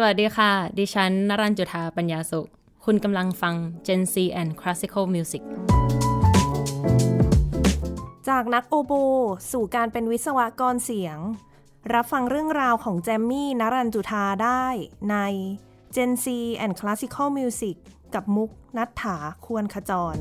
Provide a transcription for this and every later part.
สวัสดีค่ะ ดิฉันนรันจุธาปัญญาสุข คุณกำลังฟัง Gen C and Classical Music จากนักโอโบ สู่การเป็นวิศวกรเสียง รับฟังเรื่องราวของแจมมี่นรันจุธาได้ใน Gen C and Classical Music กับมุกนัฐถาควรขจร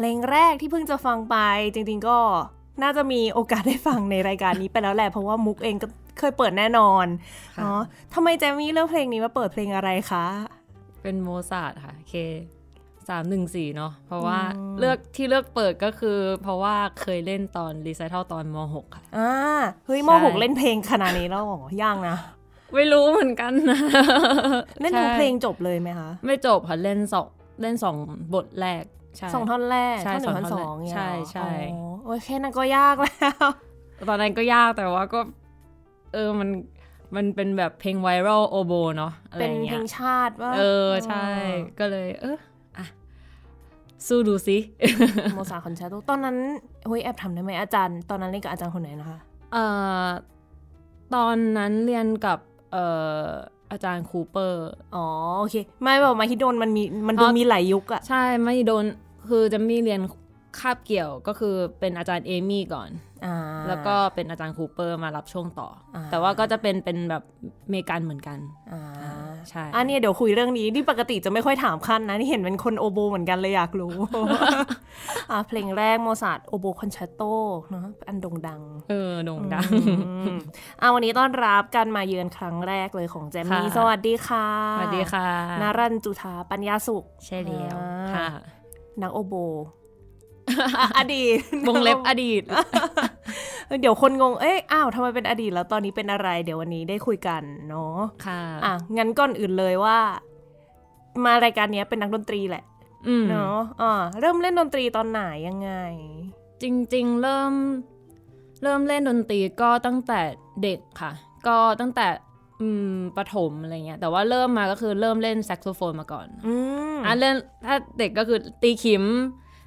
เพลงแรกที่เพิ่งจะฟังไป จริง ๆ ก็น่าจะมีโอกาสได้ฟังในรายการนี้ไปแล้วแหละ เพราะว่ามุกเองก็เคยเปิดแน่นอนค่ะเนาะทำไมแจมี่เลือกเพลงนี้มาเปิดเพลงอะไรคะ เป็นโมซาร์ทค่ะ K สามหนึ่งสี่เนาะเพราะว่าอืมเลือกที่เลือกเปิดก็คือ เพราะว่าเคยเล่นตอน recital ตอนมหกค่ะอ่าเฮ้ยใช่มหกเล่นเพลงขนาดนี้แล้วเหรอย่างนะไม่รู้เหมือนกันนะเล่นทั้งใช่เพลงจบเลยไหมคะ ไม่จบค่ะเล่นสองเล่นสองบทแรกใช่ สองท่อนแรกใช่ท่อนหนึ่งท่อนสสอองงท่อนแรกเนี่ยใช่เหรอใช่อ๋อโอ้ยแค่นั้นก็ยากแล้ว ตอนนั้นก็ยากแต่ว่าก็ เออมันมันเป็นแบบเพลงไวรัลโอโบเนาะอะไรเป็นอย่างเพเงี้ลยงชาติว่าเออใช่ก็เลย เอออะสู้ดูสิโมซาคอนแชร์ตตอนนั้นเฮ้ยแอบทำได้ไหมอาจารย์ ตอนนั้นเล่นกับอาจารย์คนไหนนะคะเอ่อตอนนั้นเรียนกับเอ่ออาจารย์คูเปอร์ อ๋อ โอเค ไม่แบบมาฮิโดนมันมีมันดูอ๋อมีหลายยุคอะใช่มหิดล คือจะมีเรียนคาบเกี่ยวก็คือเป็นอาจารย์เอมี่ก่อนอ่าแล้วก็เป็นอาจารย์คูเปอร์มารับช่วงต่ออาาแต่ว่าก็จะเป็นเป็นแบบเมกันเหมือนกันอ่าใช่อันนี้เดี๋ยวคุยเรื่องนี้นี่ปกติจะไม่ค่อยถามคั่นนะ นี่เห็นเป็นคนโอโบเหมือนกันเลยอยากรู้ อ่าเพลงแรกโมซาร์ท oboe concerto เนาะอันโด่งดัง เออโด่งดังอืมอ่าวันนี้ต้อนรับกันมาเยือนครั้งแรกเลยของแจมมี่ค่ะสวัสดีค่ะ สวัสดีค่ะนารันจุธาปัญญาสุข ใช่แล้วอ่าค่ะ นักโอโบอะอดีตวงเล็บอดีต เดี๋ยวคนงง เอ๊ะอ้าวทำไมเป็นอดีตแล้วตอนนี้เป็นอะไร เดี๋ยววันนี้ได้คุยกันเนาะ ค่ะ อะ งั้นก่อนอื่นเลยว่า มารายการเนี้ยเป็นนักดนตรีแหละอืมเนาะอ่าเริ่มเล่นดนตรีตอนไหนยังไง จริง ๆ เริ่ม เริ่มเล่นดนตรีก็ตั้งแต่เด็กค่ะ ก็ตั้งแต่ อืมประถมอะไรเงี้ย แต่ว่าเริ่มมาก็คือเริ่มเล่นแซกโซโฟนมาก่อน อืมอะเล่นถ้าเด็กก็คือตีขิม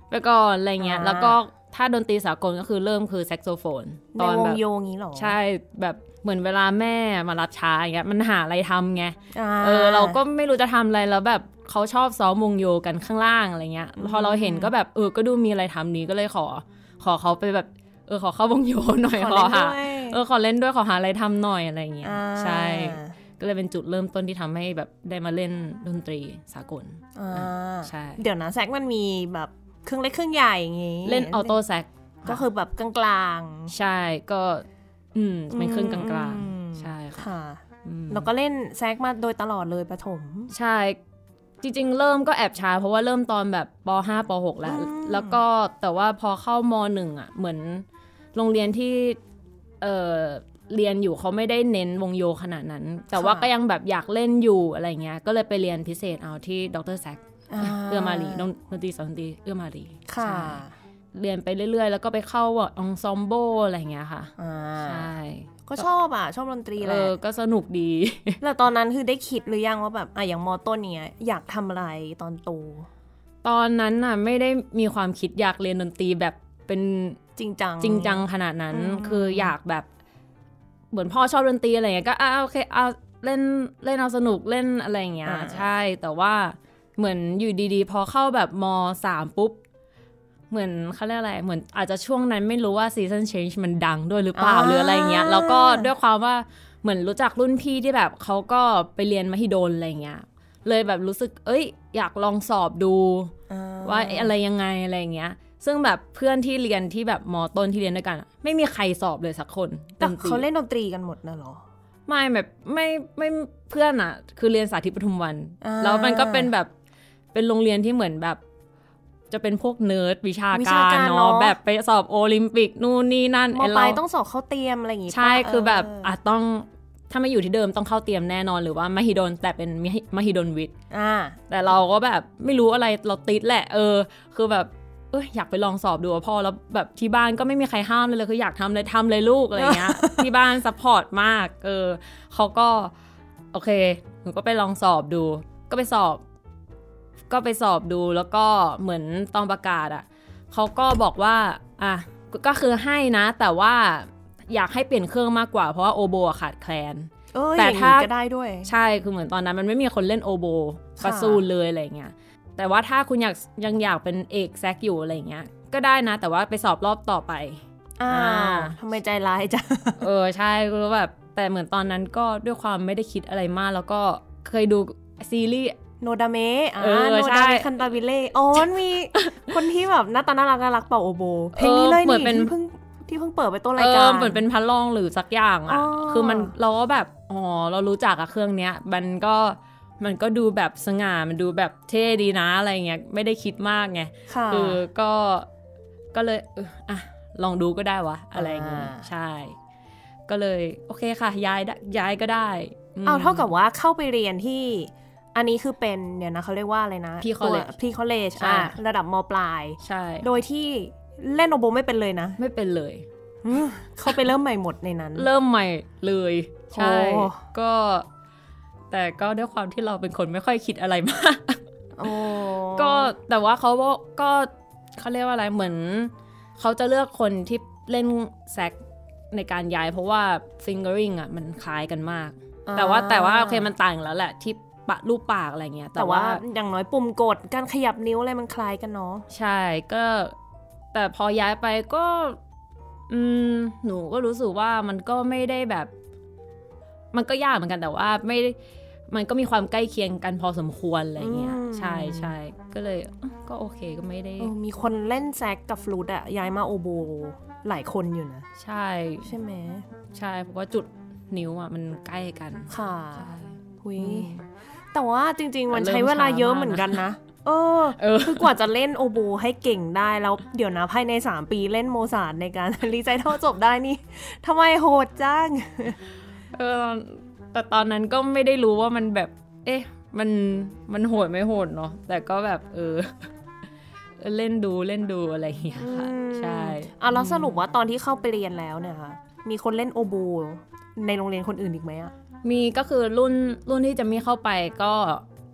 ไปก่อนอะไรเงี้ยอ่าแล้วก็ถ้าดนตรีสากลก็คือเริ่มคือแซกโซโฟนในตอนแบบวงโยงี้เหรอ ใช่แบบเหมือนเวลาแม่มารับช้าอย่างเงี้ยมันหาอะไรทำไงาเออเราก็ไม่รู้จะทำอะไรแล้วแบบเขาชอบซ้อมวงโยกันข้างล่างอะไรเงี้ยพอเราเห็นก็แบบเออก็ดูมีอะไรทำนี้ก็เลยขอ ขอเขาไปแบบ เออขอเข้าวงโยหน่อยขอขอเล่นหาด้วย เออขอเล่นด้วยขอหาอะไรทำหน่อยอะไรเงี้ยอ่าใช่ ก็เลยเป็นจุดเริ่มต้นที่ทำให้แบบได้มาเล่นดนตรีสากลอ่าใช่ เดี๋ยวนะแซกมันมีแบบเครื่องเล็กเครื่องใหญ่อย่างงี้ เล่นออโต้แซกก็คือแบบกลางๆ ใช่ก็อืมเป็นเครื่องกลางอืมๆใช่ค่ะค่ะอืมแล้วก็เล่นแซกมาโดยตลอดเลยประถม ใช่จริงๆ เริ่มก็แอบช้าเพราะว่าเริ่มตอนแบบป .5 ป .6 แล้วอืมแล้วก็แต่ว่าพอเข้ามหนึ่งอะ เหมือนโรงเรียนที่ เออเรียนอยู่เขาไม่ได้เน้นวงโยขนาดนั้น แต่ว่าก็ยังแบบอยากเล่นอยู่อะไรเงี้ย ก็เลยไปเรียนพิเศษเอาที่ดรแซกเอื้อมารีดนดนตรีสอนดนตรีเอื้อมารีค่ะใช่เรียนไปเรื่อยๆ แล้วก็ไปเข้าองซอมโบอะไรเงี้ยค่ะอ่าใช่ก็ชอบอะ ชอบดนตรีแหเอละอก็สนุกดี แล้วตอนนั้นคือได้คิดหรือยังว่าแบบอะอย่างมอต้นเนี้ยอยากทำอะไรตอนโต ตอนนั้นน่ะไม่ได้มีความคิดอยากเรียนดนตรีแบบเป็น จริงจังจริงจังขนาดนั้นอืมคืออยากแบบ เหมือนพ่อชอบดนตรีอะไรเงี้ยก็อ่าโอเคเอาเล่นเล่นเอาสนุกเล่นอะไรเงี้ยอ่าใช่แต่ว่าเหมือนอยู่ดีๆ พอเข้าแบบมสามปุ๊บ เหมือนเขาเรียกอะไรเหมือนอาจจะช่วงนั้นไม่รู้ว่า season change มันดังด้วยหรือเปล่าหรืออะไรเงี้ยแล้วก็ด้วยความว่าเหมือนรู้จักรุ่นพี่ที่แบบเขาก็ไปเรียนมหิดลอะไรเงี้ยเลยแบบรู้สึก เอ้ย อยากลองสอบดูอ่ว่าอะไรยังไงอะไรอย่างเงี้ย ซึ่งแบบเพื่อนที่เรียนที่แบบมอต้นที่เรียนด้วยกันอะไม่มีใครสอบเลยสักคนแต่ดนตรีเขาเล่นดนตรีกันหมดนะเหรอ ไม่แบบไม่ไม่เพื่อนอะคือเรียนสาธิตปทุมวันอ่าแล้วมันก็เป็นแบบเป็นโรงเรียนที่เหมือนแบบ จะเป็นพวกเนิร์ดวิชาวิชาการการเนอะเนาะแบบไปสอบโอลิมปิกนู่นนี่นั่นมไอ้ปลาเรายต้องสอบเข้าเตรียมอะไรอย่างงี้ปะใช่คือแบบเอะต้องถ้าไม่อยู่ที่เดิมต้องเข้าเตรียมแน่นอนหรือว่ามหิดลแต่เป็นมหิมหิดลวิทย์อ่าแต่เราก็แบบไม่รู้อะไรเราติดแหละ เออ คือแบบ เอออยากไปลองสอบดูอะพ่อแล้วแบบที่บ้านก็ไม่มีใครห้ามเลยเลยคืออยากทำเลยทำเลยลูกอะไรเงี้ย ที่บ้าน support มากเออเขาก็โอเคหนูก็ไปลองสอบดู ก็ไปสอบ ก็ไปสอบดูแล้วก็เหมือนตอนประกาศอะเขาก็บอกว่าอะก็ก็คือให้นะ แต่ว่าอยากให้เปลี่ยนเครื่องมากกว่าเพราะว่าโอโบอะขาดแคลนเออแต่อย่างถ้านี้ก็ได้ด้วย ใช่คือเหมือนตอนนั้นมันไม่มีคนเล่นโอโบค่ะซักคนเลยอะไรเงี้ย แต่ว่าถ้าคุณอยากยังอยากเป็นเอกแซกอยู่อะไรเงี้ย ก็ได้นะ แต่ว่าไปสอบรอบต่อไปอ้าอ่าวทำไมใจร้ายจังเออใช่คือแบบแต่เหมือนตอนนั้นก็ด้วยความไม่ได้คิดอะไรมาก แล้วก็เคยดูซีรีส์โนดาเมะอ่าเออโนใช่ดาเมะคันตาบิเล่อ๋อมันมีคนที่แบบหน้าตาน่ารักน่ารักเป่าโอโบเพลงนี้เลยเหมือนนี่เป็นที่เพิ่งที่เพิ่งเปิดไปต้นเอรายการอเหมือนเป็นพัดลองหรือสักอย่างอ๋อะอคือมันเราก็แบบ อ๋อ เรารู้จักอะเครื่องเนี้ย มันก็ มันก็ดูแบบสง่ามันดูแบบเท่ดีนะอะไรเงี้ยไม่ได้คิดมากไงค่ะคือก็ก็เลยเอออะลองดูก็ได้วะอะไรอย่างงี้อ่าใช่ ก็เลยโอเคค่ะย้ายได้ย้ายก็ได้มเอาเท่ากับว่าเข้าไปเรียนที่อันนี้คือเป็นเดี๋ยวนะเขาเรียกว่าอะไรนะ Pre-college พีคอลเลจใช่อะระดับมปลายใช่ โดยที่เล่นโอโบไม่เป็นเลยนะ ไม่เป็นเลยอืมเข้าไปเริ่มใหม่หมดในนั้น เริ่มใหม่เลย ใช่โอ้ก็ แต่ก็ด้วยความที่เราเป็นคนไม่ค่อยคิดอะไรมากโอ้ก็แต่ว่าเขาก็ก็เขาเรียกว่าอะไรเหมือนเขาจะเลือกคนที่เล่นแซกในการย้ายเพราะว่า fingering อะมันคล้ายกันมาก แต่ว่าแต่ว่าโอเคมันต่างแล้วแหละที่ปะรูปปากอะไรเงี้ย แต่แต่ว่าว่าอย่างน้อยปุ่มกดการขยับนิ้วอะไรมันคล้ายกันเนาะใช่ก็ แต่พอย้ายไปก็อืมหนูก็รู้สึกว่ามันก็ไม่ได้แบบ มันก็ยากเหมือนกันแต่ว่าไม่ได้ มันก็มีความใกล้เคียงกันพอสมควรอะไรเงี้ยใช่ใช่ก็เลยเอ้อก็โอเคก็ไม่ได้เออมีคนเล่นแซกกับฟลูตอะย้ายมาโอโบหลายคนอยู่นะ ใช่ ใช่ไหมใช่เพราะว่าจุดนิ้วอะมันใกล้กัน ค่ะใช่หุยอืมแต่ว่าจริง ๆ มันเริ่มใช้เวลาเยอะช้ามากเหมือนกันนะเออเออคือกว่าจะเล่นโอโบให้เก่งได้แล้วเดี๋ยวนะภายใน 3 ปีเล่นโมซาร์ทในการ recital จบได้นี่ทำไมโหดจังเออ แต่ตอนนั้นก็ไม่ได้รู้ว่ามันแบบ เอ๊ะ มันมันโหดไม่โหดเนาะแต่ก็แบบเออเออเล่นดูเล่นดูอะไรอย่างเงี้ยค่ะอืมใช่อะแล้วสรุปว่าตอนที่เข้าไปเรียนแล้วเนี่ยค่ะมีคนเล่นโอโบในโรงเรียนคนอื่นอีกไหมอะมีก็คือรุ่นรุ่นที่จะมีเข้าไปก็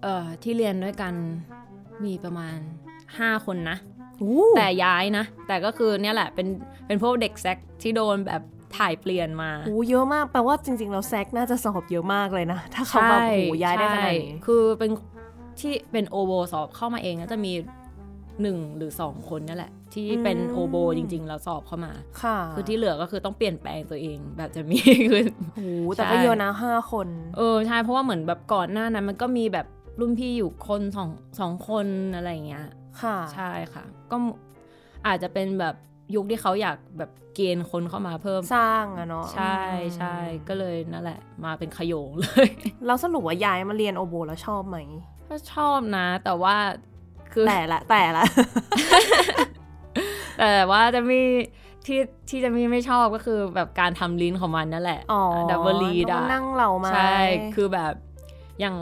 เอ่อที่เรียนด้วยกันมีประมาณ 5 คนนะอู้แต่ย้ายนะ แต่ก็คือเนี่ยแหละเป็นเป็นพวกเด็กแซกที่โดนแบบ ถ่ายเปลี่ยนมาหูเยอะมากแปลว่าจริงๆแล้วแซกน่าจะสอบเยอะมากเลยนะ ถ้าเขาแบบโอ้โหย้ายได้ขนาดนี้ใช่คือเป็นที่เป็นโอโบสอบเข้ามาเองก็จะมีหนึ่งหรือสองคนนั่นแหละ ที่เป็นอืมโอโบจริง ๆ แล้วสอบเข้ามาค่ะคือที่เหลือก็คือต้องเปลี่ยนแปลงตัวเองแบบจะมีคือโอ้โหแต่ก็ใช่เยอะนะห้าคนเออใช่เพราะว่าเหมือนแบบก่อนหน้านั้นมันก็มีแบบรุ่นพี่อยู่คนสองสองคนอะไรอย่างเงี้ยค่ะใช่ค่ะ ก็อาจจะเป็นแบบ ยุคที่เขาอยากแบบเกณฑ์คนเข้ามาเพิ่มสร้างอะเนาะใช่อืมใช่ก็เลยนั่นแหละ มาเป็นขโยงเลยแล้วสรุปว่าย้ายมาเรียนโอโบแล้วชอบไหมก็ชอบนะ แต่ว่าคือแต่ละแต่ละ แต่ว่าจะมีที่ที่จะมีไม่ชอบก็คือแบบการทำลิ้นของมันนั่นแหละอ๋อdouble reed ต้องอะนั่งเหลามาใช่คือแบบอย่าง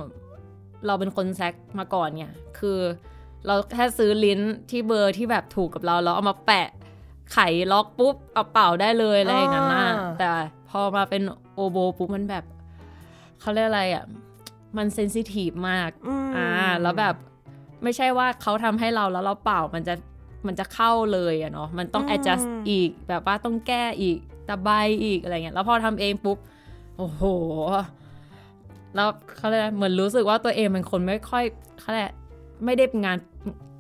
เราเป็นคนแซกมาก่อนเนี่ย คือเราแค่ซื้อลิ้นที่เบอร์ที่แบบถูกกับเราแล้วเอามาแปะ ไขล็อกปุ๊บเอาเป่าได้เลยอะไรอย่างนั้นนะแต่พอมาเป็นโอโบปุ๊บมันแบบเขาเรียกอะไรอะ มัน sensitive มากมอ่าแล้วแบบไม่ใช่ว่าเขาทำให้เราแล้วเราเป่ามันจะมันจะเข้าเลยอะเนาะมันต้อง adjust อีกแบบว่าต้องแก้อีกตะไบอีกอะไรเงี้ยแล้วพอทำเองปุ๊บโอ้โหแล้วเขาเรียกอะไรเหมือนรู้สึกว่าตัวเองเป็นคนไม่ค่อยเขาเรียกอะไรไม่ได้งาน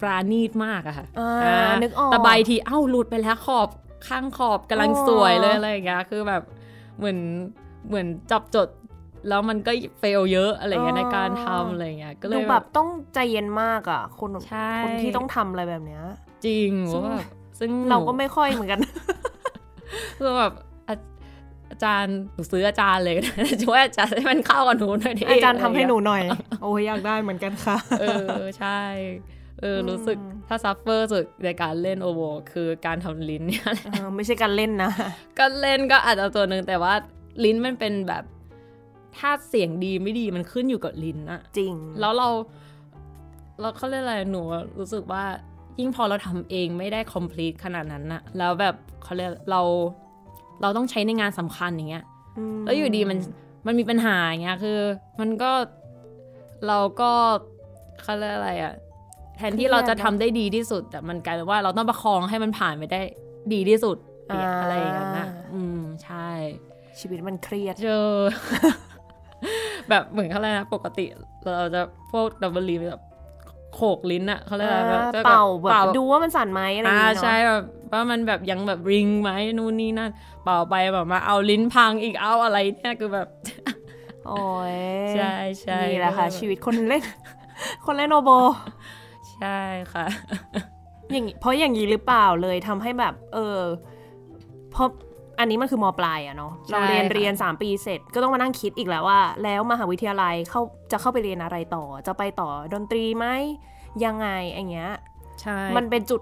ปราณีตมากอะค่ะอ่าอ่านึกออกตะไบทีเอ้าหลุดไปแล้วขอบข้างขอบกำลังอ๋อสวยเลยอะไรอย่างเงี้ยคือแบบเหมือนเหมือนจับจดแล้วมันก็เฟลเยอะอะไรเงี้ยในการทำอะไรเงี้ยก็เลดูยแบบต้องใจเย็นมากอะคนใช่คนที่ต้องทำอะไรแบบเนี้ย จริงซึ่งว่าแบบซึ่งเราก็ไม่ค่อยเหมือนกันคือแบบอาอาจารย์หนูซื้ออาจารย์เลยช่วยอาจารย์ให้มันเข้ากับหนูหน่อยดิอาจารย์ทำให้หนูอะหน่อย โอ้ยอยากได้เหมือนกันค่ะไรเงี้ยเออใช่เออรู้สึกอืมถ้าซัฟเฟอร์สุดในการเล่นโอโบคือการทำลิ้นเนี่ยแหละเออไม่ใช่การเล่นนะก็เล่นก็อาจจะตัวหนึ่งแต่ว่าลิ้นมันเป็นแบบถ้าเสียงดีไม่ดีมันขึ้นอยู่กับลิ้นอะจริง แล้วเรา เราเขาเรียกอะไรหนูรู้สึกว่ายิ่งพอเราทำเองไม่ได้ complete ขนาดนั้นอะแล้วแบบเขาเรียกเราเราต้องใช้ในงานสำคัญอย่างเงี้ยมแล้วอยู่ดีมันมันมีปัญหาอย่างเงี้ยคือ มันก็เราก็เขาเรียกอะไรอะ แทนที่เราจะทำได้ดีที่สุด แต่มันกลายเป็นว่าเราต้องประคองให้มันผ่านไปได้ดีที่สุดเนี่ยอะไรอย่างนั้นนะอืมใช่ ชีวิตมันเครียดเจอแบบเหมือนเขาเรียกอะไรนะปกติเราจะพวกดับเบิลลีแบบโขกลิ้นอะเขาเรียกอะไรแบบจะเป่าแบบเป่าดูว่ามันสั่นไหมอะไรอย่างอ่าเงี้ยใช่เนาะแบบว่ามันแบบยังแบบริงไหมนู่นนี่นั่นเป่าไปแบบมาเอาลิ้นพังอีกเอาอะไรเนี่ยคือแบบ โอ้ยใช่ใช่นี่แหละค่ะ ชีวิตคนเล่น คนเล่นโอโบ ใช่ค่ะ อย่างงี้เพราะอย่างนี้หรือเปล่าเลยทำให้แบบ เออเพราะอันนี้มันคือมปลายอะเนาะใช่เราเรียนค่ะเรียน 3 ปีเสร็จก็ต้องมานั่งคิดอีกแล้วว่า แล้วมหาวิทยาลัยเข้าจะเข้าไปเรียนอะไรต่อ จะไปต่อดนตรีไหมยังไงอย่างเงี้ยใช่มันเป็นจุด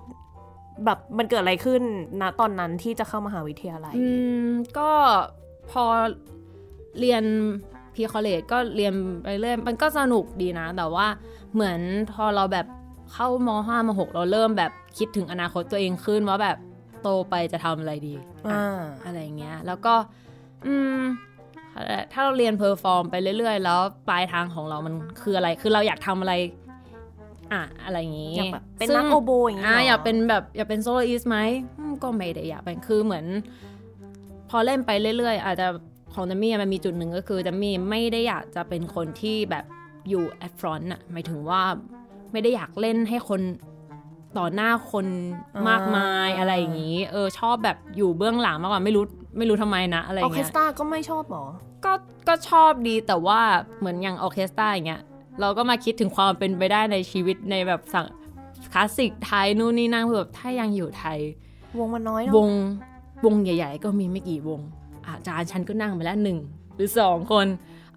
แบบมันเกิดอะไรขึ้นณตอนนั้นที่จะเข้ามหาวิทยาลัย อืม ก็พอเรียนพีคอเลจก็เรียนไปเรื่อยมันก็สนุกดีนะ แต่ว่าเหมือนพอเราแบบ เข้ามห้ามหกเราเริ่มแบบคิดถึงอนาคตตัวเองขึ้นว่าแบบโตไปจะทำอะไรดีอ่าอะไรเงี้ย แล้วก็ อืม ถ้าเราเรียน perform ไปเรื่อยๆ แล้วปลายทางของเรามันคืออะไร คือเราอยากทำอะไร อะ อะไรอย่างงี้ อยากแบบเป็นซึ่งนักโอโบอย่างงี้อะเหรออยากเป็นแบบอยากเป็น soloist ไหมอืมก็ไม่ได้อยากเป็นคือเหมือน พอเล่นไปเรื่อยๆ อาจจะของดัมมี่มันมีจุดหนึ่งก็คือดัมมี่ไม่ได้อยากจะเป็นคนที่แบบอยู่ at front อะหมายถึงว่า ไม่ได้อยากเล่นให้คนต่อหน้าคนมากมายอะไรอย่างนี้ เออชอบแบบอยู่เบื้องหลังมากกว่าไม่รู้ไม่รู้ทำไมนะอะไรอย่างเงี้ย ออร์เคสตราก็ไม่ชอบหรอก็ก็ชอบดีแต่ว่าเหมือนอย่างออร์เคสตราอย่างเงี้ยเราก็มาคิดถึงความเป็นไปได้ในชีวิตในแบบสังคมคลาสสิกไทยนู่นนี่นั่นคือแบบถ้ายังอยู่ไทย วงมันน้อยเนาะวงวงใหญ่ ๆ ก็มีไม่กี่วง อาจารย์ฉันก็นั่งไปแล้วหนึ่งหรือสองคน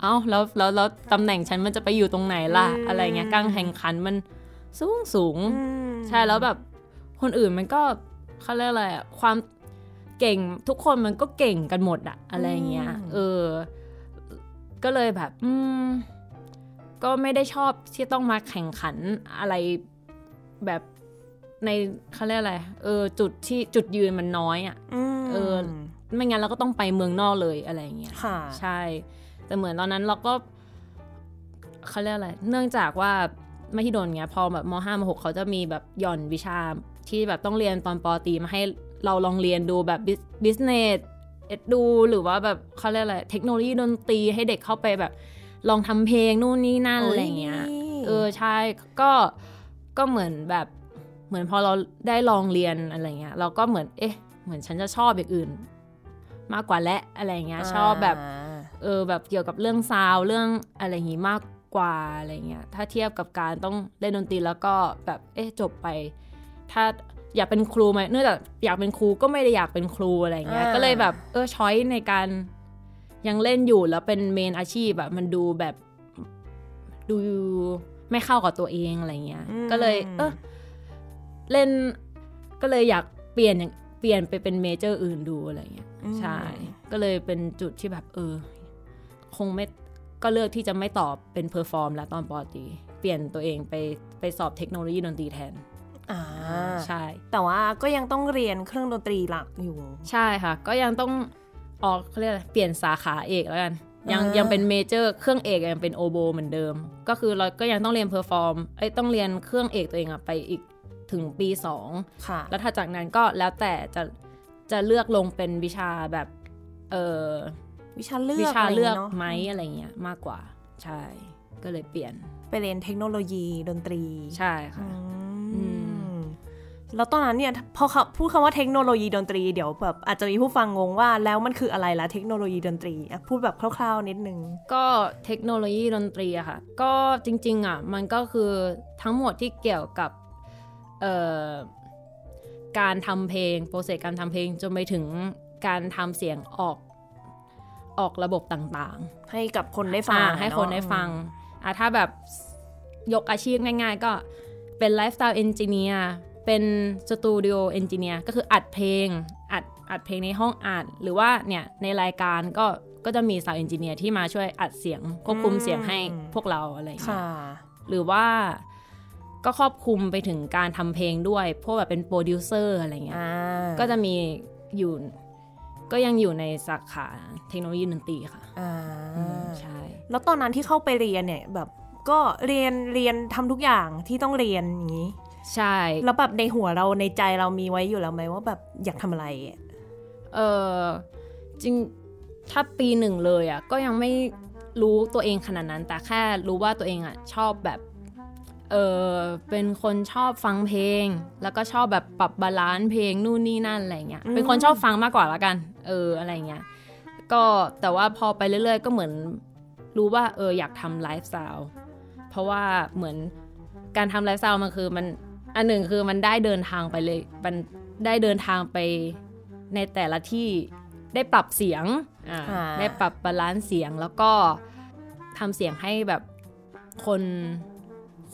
เอ้าแล้วแล้วแล้วตำแหน่งฉันมันจะไปอยู่ตรงไหนล่ะ อะไรเงี้ยการแข่งขันมันสูงสูงอืมใช่แล้วแบบคนอื่นมันก็เขาเรียกอะไรอะความเก่งทุกคนมันก็เก่งกันหมดอะอะไรเงี้ยเออ ก็เลยแบบ อืม ก็ไม่ได้ชอบที่ต้องมาแข่งขันอะไรแบบในเขาเรียกอะไร เออ จุดที่จุดยืนมันน้อยอะ่ะมเออ ไม่งั้นเราก็ต้องไปเมืองนอกเลยอะไรอย่างเงี้ยค่ะใช่ แต่เหมือนตอนนั้นเราก็เขาเรียกอะไร เนื่องจากว่าที่มหิดลเงี้ย พอแบบมห้ามหกเขาจะมีแบบหย่อนวิชาที่แบบต้องเรียนตอนปอตรีมาให้เราลองเรียนดูแบบ business edu หรือว่าแบบเขาเรียกอะไรเทคโนโลยีดนตรีให้เด็กเข้าไปแบบ ลองทำเพลงนู่นนี่นั่นโอ้ยอะไรเงี้ยดีเออใช่ก็ก็เหมือนแบบเหมือนพอเราได้ลองเรียนอะไรเงี้ยเราก็เหมือนเอ๊ะ เหมือนฉันจะชอบอย่างอื่น มากกว่าและอะไรเงี้ยชอบแบบา เออแบบเกี่ยวกับเรื่องซาวด์เรื่องอะไรอย่างงี้มากกว่าอะไรเงี้ยถ้าเทียบกับการต้องเล่นดนตรีแล้วก็แบบเอ๊ะจบไป ถ้าอยากเป็นครูไหมเนื่องจากอยากเป็นครูก็ไม่ได้อยากเป็นครูอะไรเงี้ยอ่าก็เลยแบบเออช้อยในการยังเล่นอยู่แล้วเป็นเมนอาชีพแบบมันดูแบบดูไม่เข้ากับตัวเองอะไรเงี้ย ก็เลย เออเล่นก็เลยอยากเปลี่ยนอย่างเปลี่ยนไปเป็น major อื่นดูอะไรเงี้ยอืมใช่ ก็เลยเป็นจุดที่แบบเออ คงไม่ก็เลือกที่จะไม่ต่อเป็น perform แล้วตอนปอตรีเปลี่ยนตัวเองไปไปสอบเทคโนโลยีดนตรีแทนอ่าใช่ แต่ว่าก็ยังต้องเรียนเครื่องดนตรีหลักอยู่ ใช่ค่ะ ก็ยังต้องออกเขาเรียกอะไรเปลี่ยนสาขาเอกแล้วกัน ยังอ่ายัยังเป็น major เครื่องเอกยังเป็นโอโบเหมือนเดิม ก็คือเราก็ยังต้องเรียน perform ไอ้ยต้องเรียนเครื่องเอกตัวเองอะไปอีกถึงปีสองค่ะ แล้วถ้าจากนั้นก็แล้วแต่จะจะเลือกลงเป็นวิชาแบบเออ วิชาเลือกวิชาเลือกอะไรย่งงี้ไหมเนาะอะไรเงี้ยมากกว่า ใช่ ก็เลยเปลี่ยน ไปเรียนเทคโนโลยีดนตรีใช่ค่ะอืมแล้วตอนนั้นเนี่ยพอเขาพูดคำว่าเทคโนโลยีดนตรีเดี๋ยวแบบอาจจะมีผู้ฟังงงว่าแล้วมันคืออะไรล่ะเทคโนโลยีดนตรีอะพูดแบบคร่าวๆนิดนึง ก็เทคโนโลยีดนตรีอะค่ะก็จริงๆอะมันก็คือทั้งหมดที่เกี่ยวกับเอ่อการทำเพลง process การทำเพลงจนไปถึงการทำเสียงออก ออกระบบต่างให้กับคนได้ๆฟังอ่าให้คนเอะได้ฟังอะถ้าแบบยกอาชีพง่าย ๆ ก็เป็น live sound engineer เป็น studio engineer ก็คืออัดเพลงอัดอัดเพลงในห้องอัดหรือว่าเนี่ยในรายการก็ก็จะมี sound engineer ที่มาช่วยอัดเสียงควบคุมเสียงให้พวกเราอะไรอย่างเงี้ค่ะหรือว่าก็ครอบคลุมไปถึงการทำเพลงด้วยพวกแบบเป็นโปรดิวเซอร์อะไรเงี้ยอ่าก็จะมีอยู่ ก็ยังอยู่ในสาขาเทคโนโลยีดนตรีค่ะอ่าอืมใช่ แล้วตอนนั้นที่เข้าไปเรียนเนี่ยแบบก็เรียนเรียนทำทุกอย่างที่ต้องเรียนอย่างนี้ ใช่ แล้วแบบในหัวเราในใจเรามีไว้อยู่แล้วไหมว่าแบบอยากทำอะไรอะเออจริงถ้าปีหนึ่งเลยอะก็ยังไม่รู้ตัวเองขนาดนั้น แต่แค่รู้ว่าตัวเองอะชอบแบบ เออเป็นคนชอบฟังเพลง แล้วก็ชอบแบบปรับ balance เพลงนู่นนี่นั่นอะไรเงี้ยเป็นคนชอบฟังมากกว่าละกัน เอออะไรเงี้ยก็แต่ว่าพอไปเรื่อยๆ ก็เหมือนรู้ว่าเอออยากทำ live soundเพราะว่าเหมือนการทำ live sound มันคือมันอันหนึ่งคือมันได้เดินทางไปเลยมันได้เดินทางไปในแต่ละที่ได้ปรับเสียงอ่าอ่าได้ปรับ balance เสียงแล้วก็ทำเสียงให้แบบคน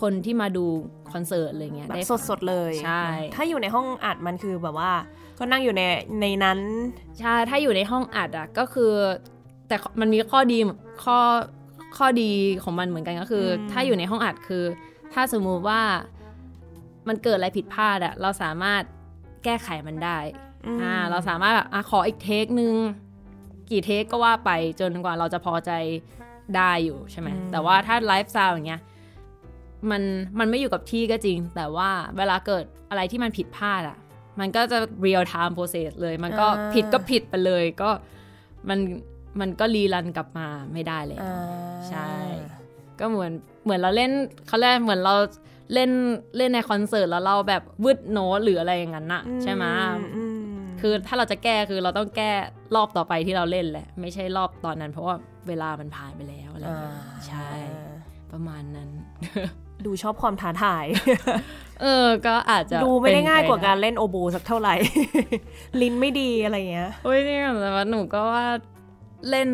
คนที่มาดูคอนเสิร์ตอะไรเงี้ยแบบได้สดสดๆเลยใช่ ถ้าอยู่ในห้องอัดมันคือแบบว่า ก็นั่งอยู่ในในนั้น ใช่ ถ้าอยู่ในห้องอัดอะก็คือ แต่มันมีข้อดีข้อข้อดีของมันเหมือนกันก็คืออมถ้าอยู่ในห้องอัดคือ ถ้าสมมุติว่ามันเกิดอะไรผิดพลาดอะเราสามารถแก้ไขมันได้มอ่าเราสามารถแบบอะขออีกเทคนึง กี่เทคก็ว่าไปจนกว่าเราจะพอใจได้อยู่ใช่ไหมแต่ว่าถ้าไลฟ์สไตล์อย่างเงี้ย มันมันไม่อยู่กับที่ก็จริง แต่ว่าเวลาเกิดอะไรที่มันผิดพลาดอะมันก็จะ real time process เลย มันก็ผิดก็ผิดไปเลยก็มันมันก็รีรันกลับมาไม่ได้เลยอ่าใช่ ก็เหมือนเหมือนเราเล่นเขาเรียกเหมือนเราเล่นเล่นในคอนเสิร์ตแล้วเราแบบวืดโน้ตหรืออะไรอย่างนั้นน่ะ ใช่ไหมอืมคือถ้าเราจะแก้คือเราต้องแก้รอบต่อไปที่เราเล่นแหละ ไม่ใช่รอบตอนนั้น เพราะว่าเวลามันผ่านไปแล้วอะไรอย่างเงี้ยใช่ ประมาณนั้น ดูชอบความท้าทาย เออ ก็อาจจะดูไม่ได้ง่ายกว่าเป็นปการเล่นโอโบสักเท่าไหร่ ลิ้นไม่ดีอะไรเงี้ยโอ้ยจริงๆแต่ว่าหนูก็ว่าเล่น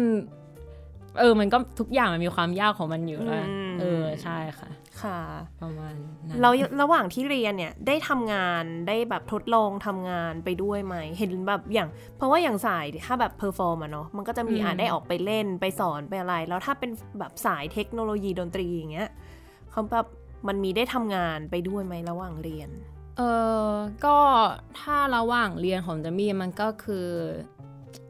เออ มันก็ทุกอย่างมันมีความยากของมันอยู่แล้วอืมเออ ใช่ค่ะ ค่ะ ประมาณนั้นแล้วระหว่างที่เรียนเนี่ย ได้ทำงานได้แบบทดลองทำงานไปด้วยไหม เห็นแบบอย่าง เพราะว่าอย่างสายถ้าแบบ perform อะเนาะ มันก็จะมีอ่านได้ออกไปเล่นไปสอนไปอะไร แล้วถ้าเป็นแบบสายเทคโนโลยีดนตรีอย่างเงี้ยเขาแบบ มันมีได้ทำงานไปด้วยไหมระหว่างเรียน เออก็ถ้าระหว่างเรียนของจะมีมันก็คือ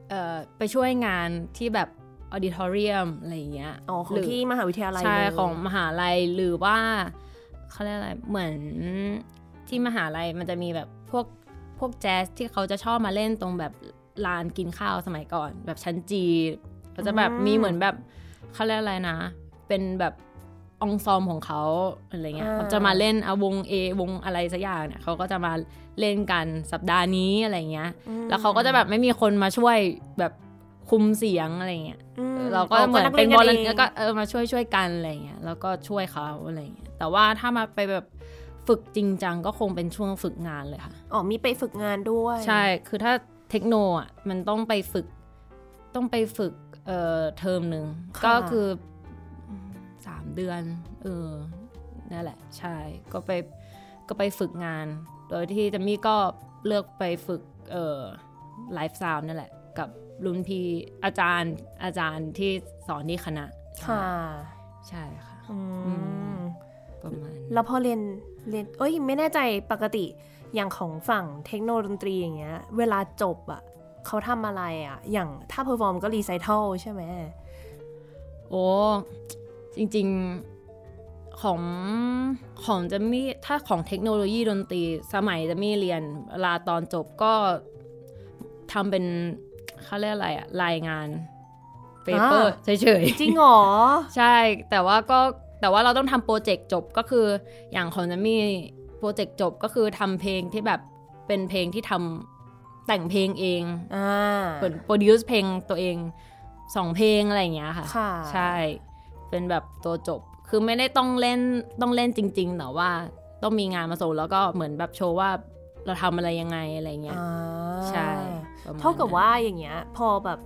เอ่อไปช่วยงานที่แบบออดิทอเรียมอะไรอย่างเงี้ยอ๋อขอหงรือที่มหาวิทยาลัยใช่เลยของมหาลัยหรือว่าเขาเรียกอะไรเหมือนที่มหาลัยมันจะมีแบบพวกพวกแจ๊สที่เขาจะชอบมาเล่นตรงแบบลานกินข้าวสมัยก่อน แบบชั้นจีเขาจะแบบมีเหมือนแบบเขาเรียกอะไรนะ เป็นแบบ องซอมของเขาอะไรเงี้ยเขาจะมาเล่นเอาวงเอวงอะไรสักอย่างเนี่ยเขาก็จะมาเล่นกันสัปดาห์นี้อะไรเงี้ยอืมแล้วเขาก็จะแบบไม่มีคนมาช่วยแบบคุมเสียงอะไรเงี้ยอืมเราก็เหมือนอ๋อเป็นกวอลรีเนยแล้วก็เออมาช่วยช่วยกันอะไรเงี้ยแล้วก็ช่วยเขาอะไรเงี้ยแต่ว่าถ้ามาไปแบบฝึกจริงจังก็คงเป็นช่วงฝึกงานเลยค่ะอ๋อมีไปฝึกงานด้วย ใช่คือถ้าเทคโนอะมันต้องไปฝึกต้องไปฝึกเอ่อเทอมหนึ่งก็คือสาม เดือน เออ นั่นแหละ ใช่ ก็ไป ก็ไปฝึกงาน โดยที่จะมีก็เลือกไปฝึก เอ่อ ไลฟ์ซาวนั่นแหละ กับรุ่นพี่อาจารย์ อาจารย์ที่สอนที่คณะ ค่ะ ใช่ค่ะ อือืมประมาณนั้นแล้วพอเรียน เรียน เอ้ย ไม่แน่ใจปกติ อย่างของฝั่งเทคโนโลยีดนตรีอย่างเงี้ย เวลาจบอะเขาทำอะไรอะ อย่างถ้า perform ก็ recital ใช่ไหมโอ้ จริงๆของของจะมีถ้าของเทคโนโลยีดนตรีสมัยจะมีเรียนเวลาตอนจบก็ทำเป็นเขาเรียกอะไรอะรายงาน paper เฉยๆ จริงเหรอ ใช่ แต่ว่าก็แต่ว่าเราต้องทำโปรเจกต์จบก็คือ อย่างของจะมีโปรเจกต์จบก็คือทำเพลงที่แบบเป็นเพลงที่ทำแต่งเพลงเองอ่าเปิดโปรดิวซ์เพลงตัวเองสองเพลงอะไรอย่างเงี้ยค่ะค่ะใช่ เป็นแบบตัวจบ คือไม่ได้ต้องเล่นต้องเล่นจริง ๆ แต่ว่าต้องมีงานมาส่งแล้วก็เหมือนแบบโชว์ว่าเราทำอะไรยังไงอะไรเงี้ยอ่าใช่ประมณเท่ากับนั้นว่าอย่างเงี้ย พอแบบ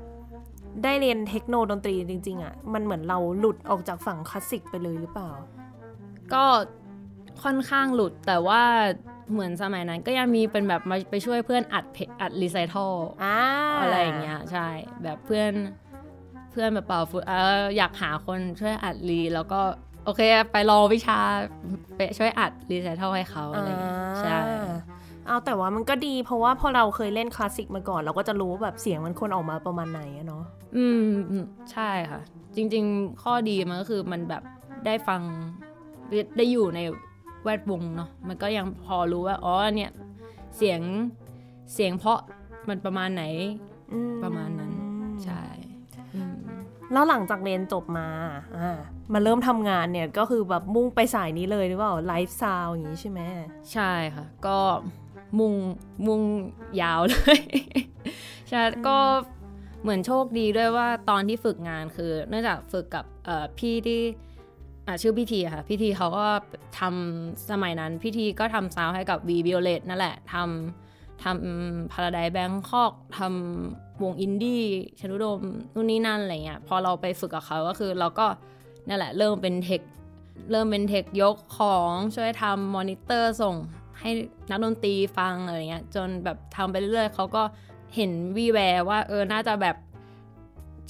ได้เรียนเทคโนฯ ดนตรีจริง ๆอะมันเหมือนเราหลุดออกจากฝั่งคลาสสิกไปเลยหรือเปล่า ก็ค่อนข้างหลุดแต่ว่าเหมือนสมัยนั้นก็ยังมีเป็นแบบมาไปช่วยเพื่อนอัดเพลงอัด recital อ่าอะไรอย่างเงี้ยใช่ แบบเพื่อน เพื่อนแบบเป่าฟลุตเอออยากหาคนช่วยอัดรีแล้วก็โอเค ไปรอวิชาไปช่วยอัด recital ให้เขาอะไรอย่างเงี้ยใช่เอาแต่ว่ามันก็ดีเพราะว่าพอเราเคยเล่นคลาสสิกมาก่อน เราก็จะรู้ว่าแบบเสียงมันควรออกมาประมาณไหนอะเนาะอืมอืมใช่ค่ะ จริง ๆ ข้อดีมันก็คือมันแบบได้ฟังได้อยู่ในแวดวงเนาะมันก็ยังพอรู้ว่า อ๋อเนี่ยเสียงเสียงเพราะมันประมาณไหนอืประมาณนั้น ใช่อืม แล้วหลังจากเรียนจบมาอ่ามาเริ่มทำงานเนี่ยก็คือแบบมุ่งไปสายนี้เลยหรือเปล่าไลฟ์ซาวอย่างนี้ใช่ไหมใช่ค่ะ ก็มุงมุงยาวเลยใช่ก็เหมือนโชคดีด้วยว่าตอนที่ฝึกงานคือ เนื่องจากฝึกกับเอ่อพี่ที่อะชื่อพี่ดีอะค่ะพี่ดีเขาก็ทำสมัยนั้นพี่ดีก็ทำ sound ให้กับ วี Violette นั่นแหละทำ ทำ Paradise Bangkok ทำวงอินดี้ชนุดมนู่นนี่นั่นอะไรเงี้ยพอเราไปฝึกกับเขาก็คือเราก็นั่นแหละเริ่มเป็น tech เริ่มเป็น tech ยกของช่วยทำมอนิเตอร์ส่งให้นักดนตรีฟังอะไรเงี้ยจนแบบทำไปเรื่อยๆเขาก็เห็นวี่แววว่าเออน่าจะแบบ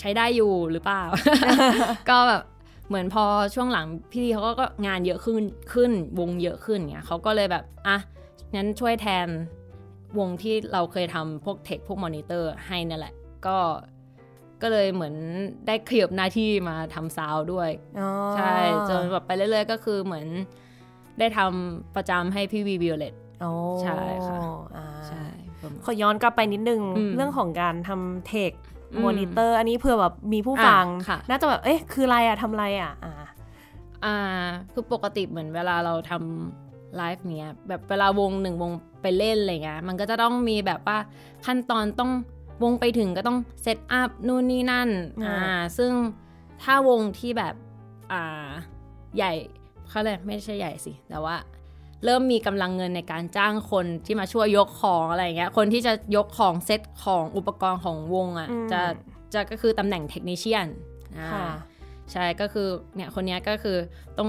ใช้ได้อยู่หรือเปล่า ก็แบบเหมือนพอช่วงหลังพี่ดีเขาก็งานเยอะขึ้นขึ้นวงเยอะขึ้นเงี้ยเขาก็เลยแบบอะงั้นช่วยแทน วงที่เราเคยทำพวก tech พวกมอนิเตอร์ให้นั่นแหละ ก็ก็เลยเหมือนได้ขยับหน้าที่มาทำ sound ด้วยอ๋อใช่จนแบบไปเรื่อยๆก็คือเหมือนได้ทำประจำให้พี่วี Violette โอ้ใช่ค่ะอ่าใช่ประมาณขอย้อนกลับไปนิดนึงอืมเรื่องของการทำ tech อืมมอนิเตอร์อันนี้เผื่อแบบมีผู้ฟังอะค่ะน่าจะแบบ เอ๊ะ คืออะไรอะทำอะไรอะอ่าอ่าคือปกติเหมือนเวลาเราทำ ไลฟ์เนี้ยแบบเวลาวงหนึ่งวงไปเล่นอะไรเงี้ยมันก็จะต้องมีแบบว่าขั้นตอนต้องวงไปถึงก็ต้อง set up นู่นนี่นั่นอ่าอ่าซึ่งถ้าวงที่แบบอ่าใหญ่เขาเลยกไม่ใช่ใหญ่สิ แต่ว่าเริ่มมีกำลังเงินในการจ้างคนที่มาช่วยยกของอะไรเงี้ย คนที่จะยกของเซตของอุปกรณ์ของวงอะ่ะอืมจะจะก็คือตำแหน่งเทคนิชเชียนอ่าค่ะใช่ก็คือเนี่ยคนเนี้ยก็คือต้อง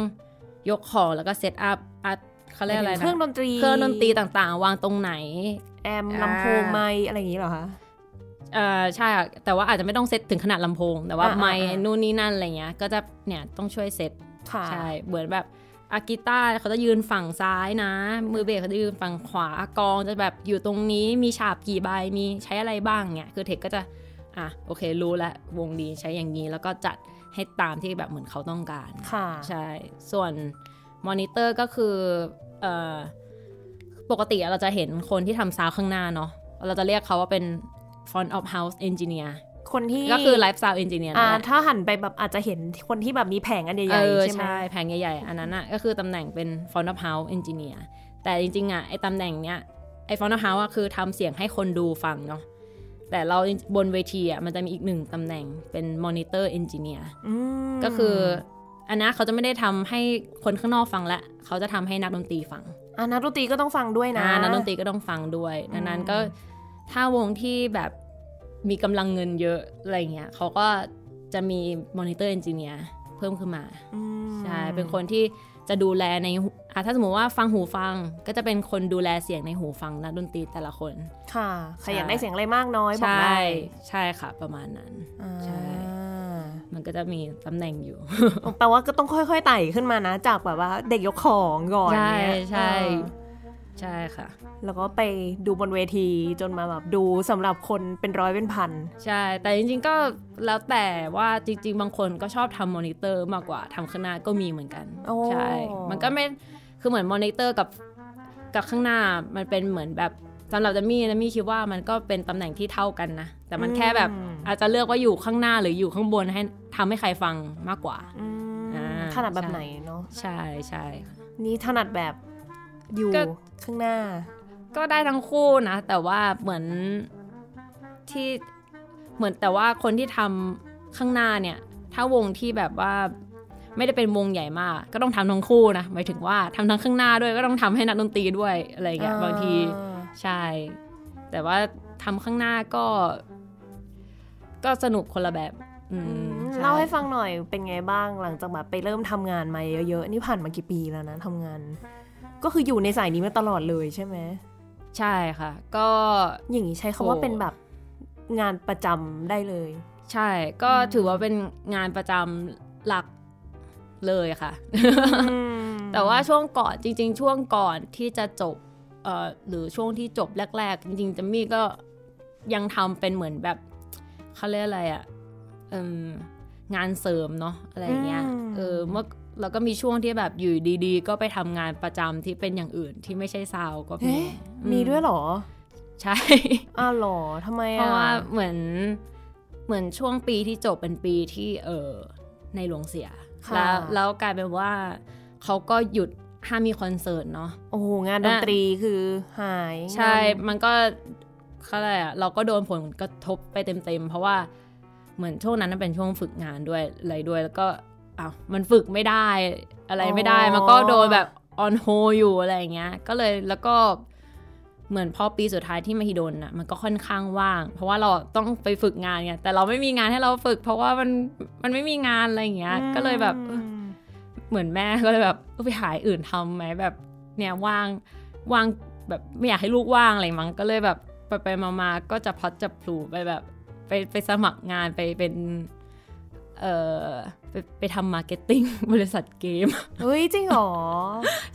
ยกของแล้วก็เซตอัพอัด เขาเรียกอะไรนะเครื่องดนตรีเครื่องดนตรีต่างๆ วางตรงไหน แอมอ่าลำโพงไมค์อะไรอย่างนี้เหรอคะเอ่อใช่อะแต่ว่าอาจจะไม่ต้องเซตถึงขนาดลำโพง แต่ว่าอ่าไมค์อ่านู่นนี่นั่นอะไรเงี้ยก็จะเนี่ยต้องช่วยเซตค่ะใช่เหมือนแบบอากีตาร์เขาจะยืนฝั่งซ้ายนะ มือเบสเขาจะยืนฝั่งขวากลองจะแบบอยู่ตรงนี้มีฉาบกี่ใบมีใช้อะไรบ้างเนี่ยคือ tech ก็จะอะโอเครู้แล้ววงดีใช้อย่างนี้ แล้วก็จัดให้ตามที่แบบเหมือนเขาต้องการค่ะใช่ส่วนมอนิเตอร์ก็คือเอ่อ ปกติเราจะเห็นคนที่ทำซาวด์ข้างหน้าเนาะเราจะเรียกเขาว่าเป็น front of house engineer คนที่ก็คือ live sound engineer อ่านั่นแหละถ้าหันไปแบบอาจจะเห็นคนที่แบบมีแผงอันใหเอญ่อๆใช่ไหมใช่แผงใหญ่ๆ อันนั้นอะก็คือตำแหน่งเป็น front of house engineer แต่จริงๆอะไอ้ตำแหน่งเนี้ยไอ้ front of house อะคือทำเสียงให้คนดูฟังเนาะแต่เราบนเวทีอะมันจะมีอีกหนึ่งตำแหน่งเป็น monitor engineer อืมก็คือ อันนั้นเขาจะไม่ได้ทำให้คนข้างนอกฟังละเขาจะทำให้นักดนตรีฟังอ่านักดนตรีก็ต้องฟังด้วยนะอ่านักดนตรีก็ต้องฟังด้วยดังนั้นก็ถ้าวงที่แบบมีกำลังเงินเยอะอะไรเงี้ยเขาก็จะมี monitor engineer เพิ่มขึ้นมาอืมใช่เป็นคนที่จะดูแลในหูอะถ้าสมมติว่าฟังหูฟังก็จะเป็นคนดูแลเสียงในหูฟังนักดนตรีแต่ละคน ค่ะใครใช่อยากได้เสียงอะไรมากน้อยบอกใช่ได้ใช่ค่ะประมาณนั้นอ่าใช่ มันก็จะมีตำแหน่งอยู่ แปลว่าก็ต้องค่อยๆไต่ขึ้นมานะ จากแบบว่าเด็กยกของก่อนใช่เนี่ยใช่เออใช่ค่ะ แล้วก็ไปดูบนเวทีจนมาแบบดูสำหรับคนเป็นร้อยเป็นพัน ใช่ แต่จริงๆก็แล้วแต่ว่าจริง ๆ บางคนก็ชอบทำมอนิเตอร์มากกว่าทำข้างหน้าก็มีเหมือนกันโอ้ใช่ มันก็ไม่คือเหมือนมอนิเตอร์กับกับข้างหน้ามันเป็นเหมือนแบบสำหรับจะมี่นะมี่คิดว่ามันก็เป็นตำแหน่งที่เท่ากันนะ แต่มันแค่แบบอาจจะเลือกว่าอยู่ข้างหน้าหรืออยู่ข้างบนให้ทำให้ใครฟังมากกว่าอืมอ่าถนัดแบบใช่ไหนเนาะใช่ใช่ค่ะนี่ถนัดแบบอยู่ก็ข้างหน้า ก็ได้ทั้งคู่นะ แต่ว่าเหมือนที่เหมือนแต่ว่าคนที่ทำข้างหน้าเนี่ย ถ้าวงที่แบบว่าไม่ได้เป็นวงใหญ่มาก ก็ต้องทำทั้งคู่นะหมายถึงว่าทำทั้งข้างหน้าด้วยก็ต้องทำให้นักดนตรีด้วยอะไรอย่างเงี้ยอ่าบางทีใช่ แต่ว่าทำข้างหน้าก็ ก็สนุกคนละแบบอือืมมช่เล่าให้ฟังหน่อยเป็นไงบ้างหลังจากแบบไปเริ่มทำงานมาเยอะๆนี่ผ่านมากี่ปีแล้วนะทำงาน ก็คืออยู่ในสายนี้มาตลอดเลยใช่ไหมใช่ค่ะ ก็อย่างนี้ใช้คำว่าโอ้เป็นแบบงานประจำได้เลย ใช่ก็ถือว่าเป็นงานประจำหลักเลยค่ะ แต่ว่าช่วงก่อนจริง ๆ ช่วงก่อนที่จะจบเอ่อหรือช่วงที่จบแรก ๆ จริง ๆจัมมี่ก็ยังทำเป็นเหมือนแบบ เขาเรียกอะไรอะ่ะเอิ่มงานเสริมเนาะอะไรอย่างเงี้ยอืมเออเมื่อแล้วก็มีช่วงที่แบบอยู่ดีๆ ก็ไปทำงานประจำที่เป็นอย่างอื่นที่ไม่ใช่ซาวก็มีเอ๊ะอืมีด้วยเหรอ ใช่อ้าวเหรอทำไมเพอะราะว่าเหมือนเหมือนช่วงปีที่จบเป็นปีที่เออในหลวงเสียค่ะแล้วแล้วกลายเป็นว่าเขาก็หยุดห้ามมีคอนเสิร์ตเนาะโอ้โหงานดนตรีคือหาย ใช่งานมันก็เขา อะไรอะเราก็โดนผลกระทบไปเต็มๆ เพราะว่าเหมือนช่วงนั้นมันเป็นช่วงฝึกงานด้วยอะไรด้วย แล้วก็อ้าวมันฝึกไม่ได้อะไรไม่ได้ มันก็โดนแบบออนโฮอยู่อะไรอย่างเงี้ย ก็เลยแล้วก็เหมือนพอปีสุดท้ายที่มหิดลอะมันก็ค่อนข้างว่าง เพราะว่าเราต้องไปฝึกงานไงแต่เราไม่มีงานให้เราฝึก เพราะว่ามันมันไม่มีงานอะไรอย่างเงี้ย ก็เลยแบบเออเหมือนแม่ก็เลยแบบเออไปหาอื่นทำไหมแบบเนี่ยว่างว่างแบบไม่อยากให้ลูกว่างอะไรมั้งก็เลยแบบ ไปไปๆมาๆก็จับพลัดจับผลูไปแบบ ไปไปสมัครงานไปเป็นเอ่อไปไปทำ marketing บริษัทเกมเฮ้ยจริงเหรอ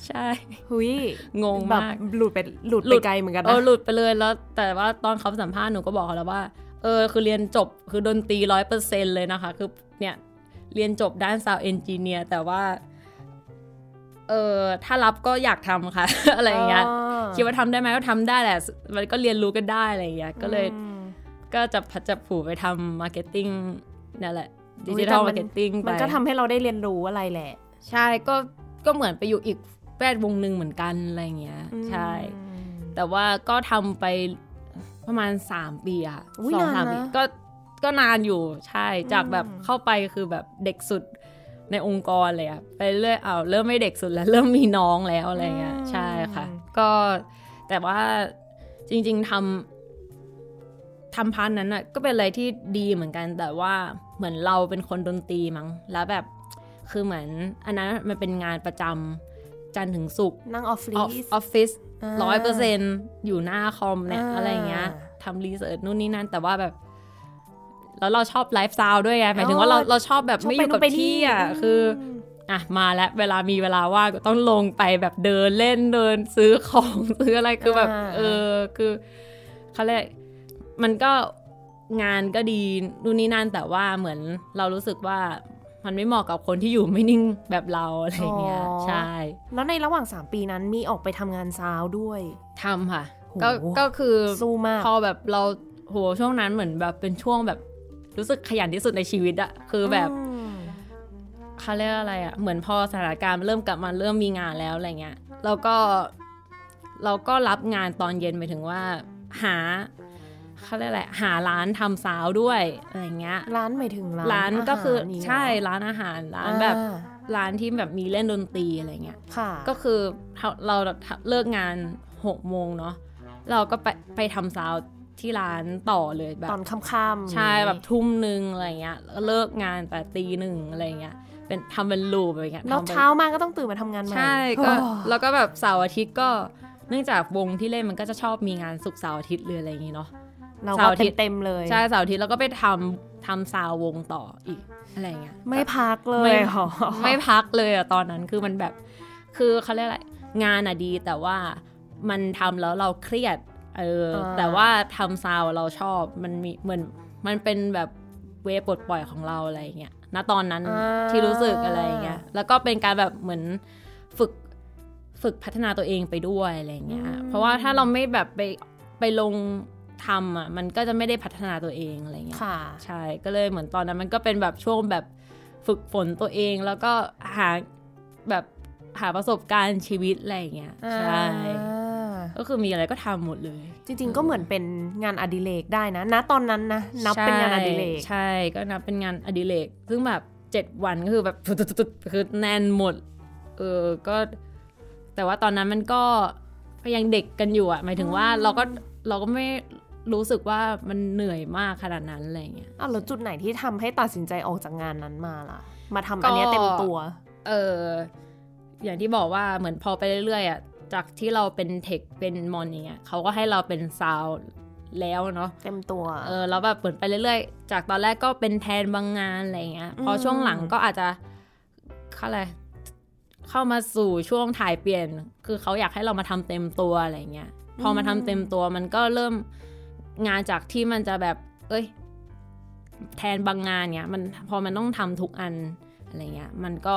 ใช่หุยงงแบบมากหลุดไปหลุดหลุดไปดไกลเหมือนกันเอนะอหลุดไปเลยแล้ว แต่ว่าตอนเขาสัมภาษณ์หนูก็บอกเขาแล้วว่า เออ คือเรียนจบคือดนตรีร้อยเปอร์เซ็นเลยนะคะ คือเนี่ย เรียนจบด้าน sound engineer แต่ว่า เออถ้ารับก็อยากทำค่ะ อะไรอย่างเงี้ยคิดว่าทำได้ไหมก็ทำได้แหละ มันก็เรียนรู้กันได้อะไรอย่างเงี้ยก็เลยอืมก็จับพลัดจับผลูไปทำ marketing นั่นแหละดิอุ๊จิยทัลแต่มาร์เก็ตติ้งมันก็ทำให้เราได้เรียนรู้อะไรแหละ ใช่ก็ก็เหมือนไปอยู่อีกแวดวงหนึ่งเหมือนกันอะไรอย่างเงี้ยใช่ แต่ว่าก็ทำไปประมาณ 3 ปีอะอุ๊ยสองนานสามนะปีก็ก็นานอยู่ใช่จากแบบอืมเข้าไปคือแบบเด็กสุด ในองค์กรเลยอะไปเรื่อยเอาวเริ่มไม่เด็กสุดแล้ว เริ่มมีน้องแล้วอะไรเงี้ยใช่ค่ะ ก็แต่ว่าจริง ๆทำทำพาร์ทนั้นอะก็เป็นอะไรที่ดีเหมือนกัน แต่ว่าเหมือนเราเป็นคนดนตรีมั้งแล้วแบบคือเหมือนอันนั้นมันเป็นงานประจำจันทร์ถึงศุกร์นั่งออฟฟิออฟศออฟฟิศาร้อยเปอร์เซ็นอยู่หน้าคอมเนี่ยอ่าอะไรอย่างเงี้ยทำ research นู่นนี่นั่น แต่ว่าแบบ แล้วเราชอบไลฟ์สไตล์ด้วยไงหมายถึงว่าเราเราชอบแบบชอบไม่อยู่กับไปนู่นไปนี่ที่อะอืมคืออะมาแล้วเวลามีเวลาว่างก็ต้องลงไปแบบเดินเล่นเดินซื้อของซื้ออะไรคือแบบอ่าเออคือเขาเรียกมันก็งานก็ดีนู่นนี่นั่นแต่ว่าเหมือนเรารู้สึกว่ามันไม่เหมาะกับคนที่อยู่ไม่นิ่งแบบเราอะไรอย่างเงี้ยใช่ แล้วในระหว่าง 3 ปีนั้นมีออกไปทำงานซาวด์ด้วยทำค่ะโหก็ก็คือสู้มากพอแบบเราโหช่วงนั้นเหมือนแบบเป็นช่วงแบบ รู้สึกขยันที่สุดในชีวิตอะคือแบบอืมเขาเรียกอะไรอะเหมือนพอสถานการณ์เริ่มกลับมาเริ่มมีงานแล้วอะไรเงี้ยแล้วก็เราก็รับงานตอนเย็นไปถึงว่า หาเขาเรียกอะไรหาร้านทำซาวด้วยอะไรเงี้ย ร้านหมายถึงร้านร้านก็คืออาหารนี่เหรใช่ร้านอาหารร้านแบบอ่าร้านที่แบบมีเล่นดนตรีอะไรเงี้ยค่ะก็คือเราเราเลิกงานหกโมงเนาะเราก็ไปไปทำซาวด์ ที่ร้านต่อเลยแบบตอนค่ำๆใช่แบบทุ่มหนึ่งอะไรเงี้ยแล้วก็เลิกงานแต่ตีหนึ่งอะไรเงี้ยเป็นทำเป็นลูปอะไรเงี้ยแล้วทำไปเช้ามาก็ต้องตื่นมาทำงานใหม่ใช่ก็โอ้แล้วก็แบบเสาร์อาทิตย์ก็เนื่องจากวงที่เล่นมันก็จะชอบมีงานศุกร์เสาร์อาทิตย์หรืออะไรอย่างงี้เนาะเราเสาก็ร์อาทิตย์เต็มๆเลยใช่เสาร์อาทิตย์แล้วก็ไปทำทำซาววงต่ออีกอะไรเงี้ยไม่พักเลไม่ยหรอไม่พักเลยอะตอนนั้นคือมันแบบ คือเขาเรียกอะไรงานอะดีแต่ว่ามันทำแล้วเราเครียด เอออาแต่ว่าทำซาวเราชอบมันมีเหมือนมันเป็นแบบเวย์ปลดปล่อยของเราอะไรอย่างเงี้ยณตอนนั้นอ่าที่รู้สึกอะไรอย่างเงี้ยแล้วก็เป็นการแบบเหมือนฝึกฝึกพัฒนาตัวเองไปด้วยอะไรอย่างเงี้ยเพราะว่าถ้าเราไม่แบบไปไปลงทำอะมันก็จะไม่ได้พัฒนาตัวเองอะไรเงี้ยค่ะใช่ก็เลยเหมือนตอนนั้นมันก็เป็นแบบช่วงแบบฝึกฝนตัวเองแล้วก็หาแบบหาประสบการณ์ชีวิตอะไรอย่างเงี้ยใช่อ่า ก็คือมีอะไรก็ทำหมดเลย จริง ๆ ก็เหมือนเป็นงานอดิเรกได้นะณตอนนั้นนะนับเป็นงานอดิเรกใช่ก็นับเป็นงานอดิเรกซึ่งแบบเจ็ดวันก็คือแบบตุ๊ดๆๆคือแน่นหมดเออก็ แต่ว่าตอนนั้นมันก็ก็ยังเด็กกันอยู่อะหมายถึงว่าเราก็เราก็ไม่รู้สึกว่ามันเหนื่อยมากขนาดนั้นอะไรอย่างเงี้ยอ้าวแล้วจุดไหนที่ทำให้ตัดสินใจออกจากงานนั้นมาล่ะ มาทำอันเนี้ยก็เต็มตัว เอออย่างที่บอกว่าเหมือนพอไปเรื่อยๆอะ จากที่เราเป็นเทคเป็นมอนอย่างเงี้ยเขาก็ให้เราเป็นซาวด์แล้วเนาะเต็มตัว เออแล้วแบบเปิดไปเรื่อยๆ จากตอนแรกก็เป็นแทนบางงานอะไรเงี้ยพออืมช่วงหลังก็อาจจะเขาอะไรเข้ามาสู่ช่วงถ่ายเปลี่ยน คือเขาอยากให้เรามาทำเต็มตัวอะไรเงี้ยพอมาทำเต็มตัวมันก็เริ่มงานจากที่มันจะแบบ เอ้ย แทนบางงานเนี้ยมันพอมันต้องทำทุกอันอะไรเงี้ยมันก็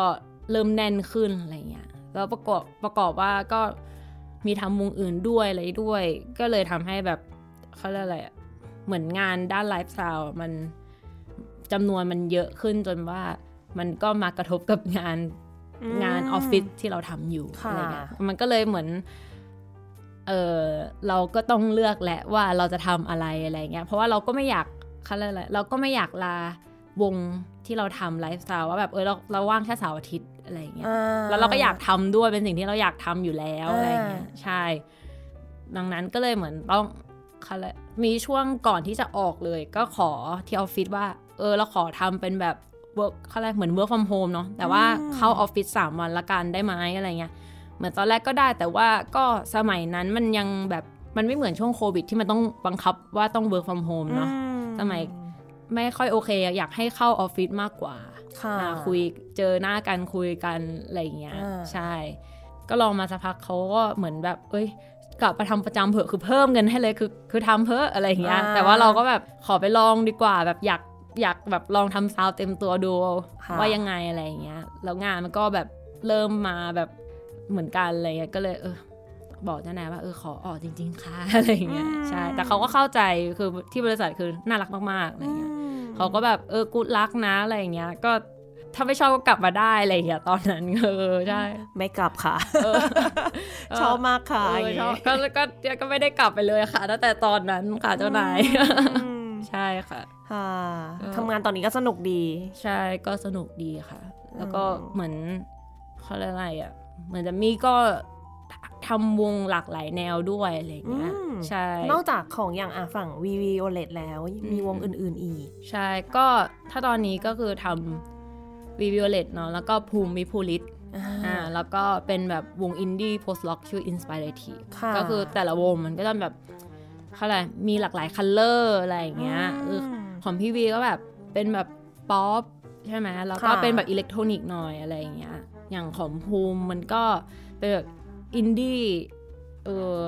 เริ่มแน่นขึ้นอะไรเงี้ย แล้วประกอบประกอบว่าก็มีทำวงอื่นด้วยอะไรด้วย ก็เลยทำให้แบบเขาเรียกอะไรอะเหมือนงานด้านไลฟ์สไตล์มันจำนวนมันเยอะขึ้นจนว่ามันก็มากระทบกับงานอืมงานออฟฟิศที่เราทำอยู่ค่ะอะไรเงี้ยมันก็เลยเหมือนเออเราก็ต้องเลือกแหละว่าเราจะทำอะไรอะไรเงี้ยเพราะว่าเราก็ไม่อยากเขาเรียกอะไรเราก็ไม่อยากลาวงที่เราทำไลฟ์สไตล์ว่าแบบเออเราเราว่างแค่เสาร์อาทิตย์ อะไรอย่างเงี้ยอ่แล้วเราก็อยากทำด้วยเป็นสิ่งที่เราอยากทำอยู่แล้วอ่าอะไรเงี้ยใช่ ดังนั้นก็เลยเหมือนต้องเขาเรียกมีช่วงก่อนที่จะออกเลย ก็ขอที่ออฟฟิศว่า เออเราขอทำเป็นแบบ work เขาเรียกเหมือน work from home เนาะแต่ว่าเข้าออฟฟิศสามวันละกันได้ไหมอะไรเงี้ยเหมือนตอนแรกก็ได้แต่ว่าก็สมัยนั้นมันยังแบบมันไม่เหมือนช่วงโควิด ที่มันต้องบังคับว่าต้อง work from home เนาะอืสมัยไม่ค่อยโอเคอะอยากให้เข้าออฟฟิศมากกว่า ค่ะอ่าคุยเจอหน้ากันคุยกันอะไรอย่างเงี้ยอ่าใช่ ก็ลองมาสักพักเขาก็เหมือนแบบ เอ้ยกลับมาทำประจำเถอะคือเพิ่มเงินให้เลยคือคือทำเพิ่อะไรอย่างเงี้ยแต่ว่าเราก็แบบขอไปลองดีกว่าแบบอยากอยากแบบลองทำซาวด์เต็มตัวดูค่ะว่ายังไงอะไรอย่างเงี้ยแล้วงานมันก็แบบเริ่มมาแบบเหมือนกันอะไรเงี้ยก็เลยเออ บอกเจ้านายว่าเออขอออกจริง ๆค่ะอะไรอย่างเงี้ยใช่แต่เขาก็เข้าใจคือที่บริษัทคือน่ารักมากๆอะไรเงี้ยอืมเขาก็แบบเออกูรักนะอะไรอย่างเงี้ยก็ถ้าไม่ชอบก็กลับมาได้อะไรอย่างเงี้ยตอนนั้นเออใช่ไม่กลับค่ะเออชอบมากค่ะเอออย่างชงี้อบก็ก็ก็ไม่ได้กลับไปเลยค่ะตั้งแต่ตอนนั้นค่ะเจ้านายอืมใช่ค่ะค่ะเออทำงานตอนนี้ก็สนุกดี ใช่ก็สนุกดีค่ะ แล้วก็อืมเหมือนเขาเรียกอะไรอะ เหมือนจะมีก็ ทำวงหลากหลายแนวด้วยอะไรอย่างเงี้ยอืมใช่ นอกจากของอย่างอะฝั่ง วี Violette แล้วมีวงอืมอื่น ๆ อีก ใช่ ก็ถ้าตอนนี้ก็คือทำวี Violette เนาะแล้วก็ภูมิวิภูริศอ่าแล้วก็เป็นแบบวงอินดี้ post-rock ชื่อ Inspirative ค่ะก็คือแต่ละวงมันก็จะแบบเขาอะไรมีหลากหลาย color อะไรอย่างเงี้ยเออของพี่วีก็แบบเป็นแบบป๊อปใช่ไหมแล้วก็ค่ะเป็นแบบอิเล็กทรอนิกส์หน่อยอะไรอย่างเงี้ยอย่างของภูมิมันก็เป็นแบบ อินดี้เออ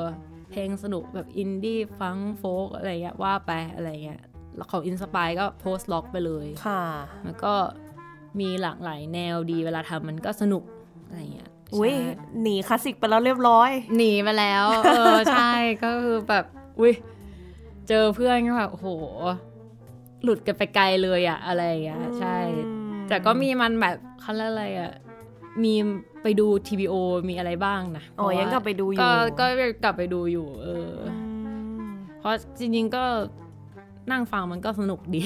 เพลงสนุกแบบอินดี้ funk folk อะไรเงี้ยว่าไปอะไรเงี้ยแล้วของ Inspi ก็ post-rock ไปเลยค่ะแล้วก็มีหลากหลายแนวดีเวลาทำมันก็สนุกอะไรเงี้ยอุ้ยใช่หนีคลาสสิกไปแล้วเรียบร้อย หนีไปแล้ว เออ ใช่ก็คือแบบอุ้ยเจอเพื่อนก็แบบโอ้โหหลุดกันไปไกลเลยอะอะไรอย่างเงี้ยใช่ แต่ก็มีมันแบบเขาเรียกอะไรอะ มีไปดู TVO มีอะไรบ้างนะอ๋อเพราะว่ายังกลับไปดูอยู่ ก็ก็กลับไปดูอยู่ เออออืมเพราะจริงๆก็นั่งฟังมันก็สนุกดี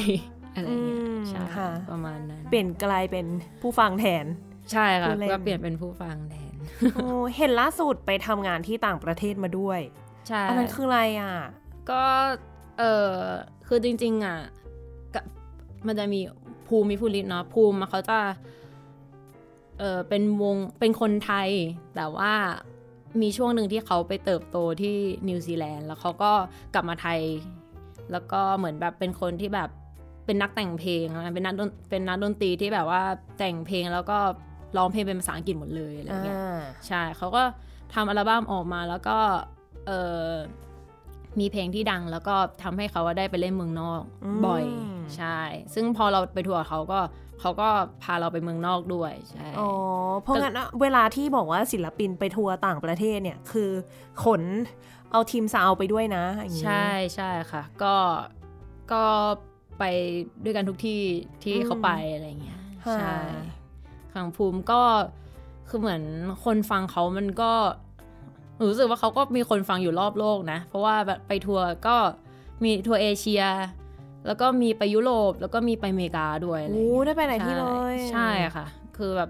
อะไรอย่างเงี้ยอืมใช่ค่ะประมาณนั้น เปลี่ยนกลายเป็นผู้ฟังแทน ใช่ค่ะผู้เล่นก็เปลี่ยนเป็นผู้ฟังแทนโอ้เห็นล่าสุดไปทำงานที่ต่างประเทศมาด้วย ใช่อันนั้นคืออะไรอะ ก็เออคือจริง ๆ อะกะมันจะมีภูมิภูริตเนาะภูมิอะเขาจะ เออเป็นวงเป็นคนไทย แต่ว่ามีช่วงหนึ่งที่เขาไปเติบโตที่นิวซีแลนด์แล้วเขาก็กลับมาไทย แล้วก็เหมือนแบบเป็นคนที่แบบเป็นนักแต่งเพลงนะเป็นนักดนเป็นนักดนตรีที่แบบว่าแต่งเพลงแล้วก็ร้องเพลงเป็นภาษาอังกฤษหมดเลยอะไรเงี้ยอ่าใช่เขาก็ทำอัลบั้มออกมาแล้วก็เออมีเพลงที่ดังแล้วก็ทำให้เขาได้ไปเล่นเมืองนอกอืมบ่อย ใช่ ซึ่งพอเราไปทัวร์เขาก็ เขาก็พาเราไปเมืองนอกด้วยใช่อ๋อเพราะงั้นอะเวลาที่บอกว่าศิลปินไปทัวร์ต่างประเทศเนี่ยคือขนเอาทีมซาวไปด้วยนะอย่างงี้ใช่ใช่ค่ะ ก็ก็ไปด้วยกันทุกที่ที่อืมเขาไปอะไรเงี้ยค่ะใช่ขังภูมิก็คือเหมือนคนฟังเขามันก็หนูรู้สึกว่าเขาก็มีคนฟังอยู่รอบโลกนะ เพราะว่าแบบไปทัวร์ก็มีทัวร์เอเชีย แล้วก็มีไปยุโรปแล้วก็มีไปอเมริกาด้วยอะไรโอ้เงี้ยได้ไปหลายที่เลยใช่ใช่ค่ะ คือแบบ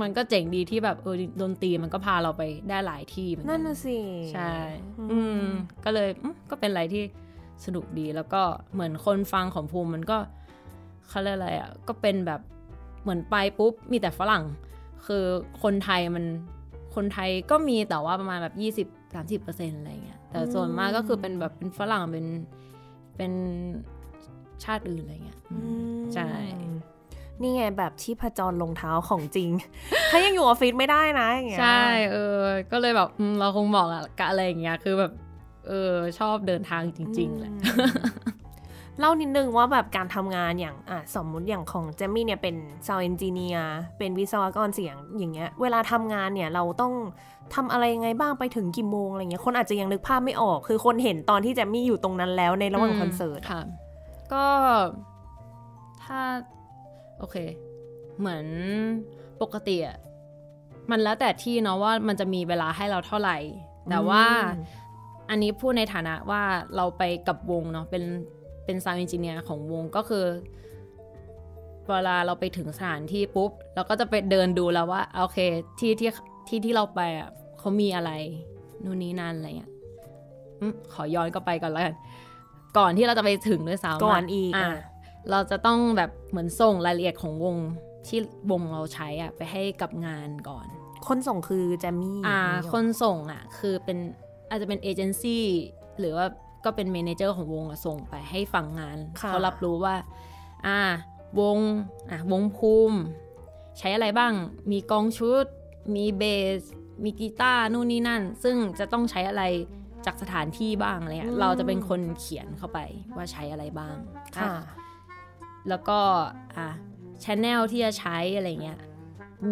มันก็เจ๋งดีที่แบบเออดนตรีมันก็พาเราไปได้หลายที่เหมือนกันั่นน่ะสิ ใช่ อืมอืมก็เลยอืมก็เป็นอะไรที่สนุกดีแล้วก็เหมือนคนฟังของภูมิมันก็เขาเรียกอะไรอะก็เป็นแบบเหมือนไปปุ๊บมีแต่ฝรั่ง คือคนไทยมันคนไทยก็มีแต่ว่าประมาณแบบยี่สิบสามสิบเปอร์เซ็นต์อะไรเงี้ยแต่ส่วนมากก็คือเป็นแบบเป็นฝรั่งเป็นเป็น ชาติอื่นอะไรเงี้ยอืมใช่นี่ไงแบบที่ผจรลงเท้าของจริง ถ้ายังอยู่ออฟฟิศไม่ได้นะอย่างเงี้ยใช่เออ ก็เลยแบบอืมเราคงบอกอะกะอะไรอย่างเงี้ยคือแบบเออชอบเดินทางจริงๆแหละอืมเล่านิดนึงว่าแบบการทำงานอย่างอะสมมุติอย่างของเจมมี่เนี่ยเป็น sound engineer เป็นวิศวกรเสียงอย่างเงี้ย เวลาทำงานเนี่ยเราต้องทำอะไรยังไงบ้างไปถึงกี่โมงอะไรเงี้ยคนอาจจะยังนึกภาพไม่ออก คือคนเห็นตอนที่เจมมี่อยู่ตรงนั้นแล้วในระหว่างคอนเสิร์ตค่ะ ก็ถ้า โอเค เหมือนปกติอะมันแล้วแต่ที่เนาะว่ามันจะมีเวลาให้เราเท่าไหร่ แต่ว่าอืมอันนี้พูดในฐานะว่าเราไปกับวงเนาะเป็นเป็น sound engineer ของวงก็คือเวลาเราไปถึงสถานที่ปุ๊บ เราก็จะไปเดินดูแล้วว่าโอเคที่ที่ที่ที่เราไปอะเขามีอะไร นู่นนี่นั่นอะไรเงี้ยอมขอย้อนกลับไปก่อนแล้วกัน ก่อนที่เราจะไปถึงด้วยซ้ำะก่อนอีกอะอะเราจะต้องแบบเหมือนส่งรายละเอียดของวงที่วงเราใช้อะไปให้กับงานก่อน คนส่งคือเจมมี่อ่าอย่างนี้หรอคนส่งอะ คือเป็นอาจจะเป็นเอเจนซี่หรือว่าก็เป็น manager ของวงอะส่งไปให้ฝั่งงานค่ะเขารับรู้ว่า อ่าวงอะวงภูมิ ใช้อะไรบ้าง มีกลองชุด มีเบส มีกีตาร์นู่นนี่นั่น ซึ่งจะต้องใช้อะไร จากสถานที่บ้างอะไรเงี้ยเราจะเป็นคนเขียนเข้าไปว่าใช้อะไรบ้างค่ะอะแล้วก็อะ channel ที่จะใช้อะไรเงี้ย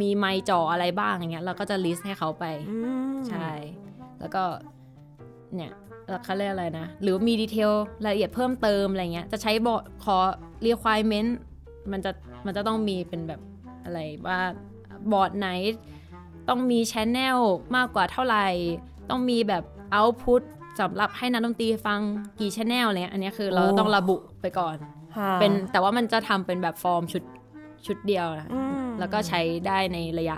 มีไมค์จ่ออะไรบ้างอย่างเงี้ยเราก็จะ list ให้เขาไปอืมใช่ แล้วก็เนี่ยแล้วเขาเรียกอะไรนะ หรือมี detail รายละเอียดเพิ่มเติมอะไรเงี้ยจะใช้บอร์ดขอ requirement มันจะมันจะต้องมีเป็นแบบอะไรว่าบอร์ดไหน ต้องมี channel มากกว่าเท่าไหร่ ต้องมีแบบ output สำหรับให้นักดนตรีฟังกี่ channel อะไรเงี้ยอันเนี้ยคือเราต้องระบุไปก่อนค่ะเป็นแต่ว่ามันจะทำเป็นแบบฟอร์มชุดชุดเดียวนะอืมแล้วก็ใช้ได้ในระยะ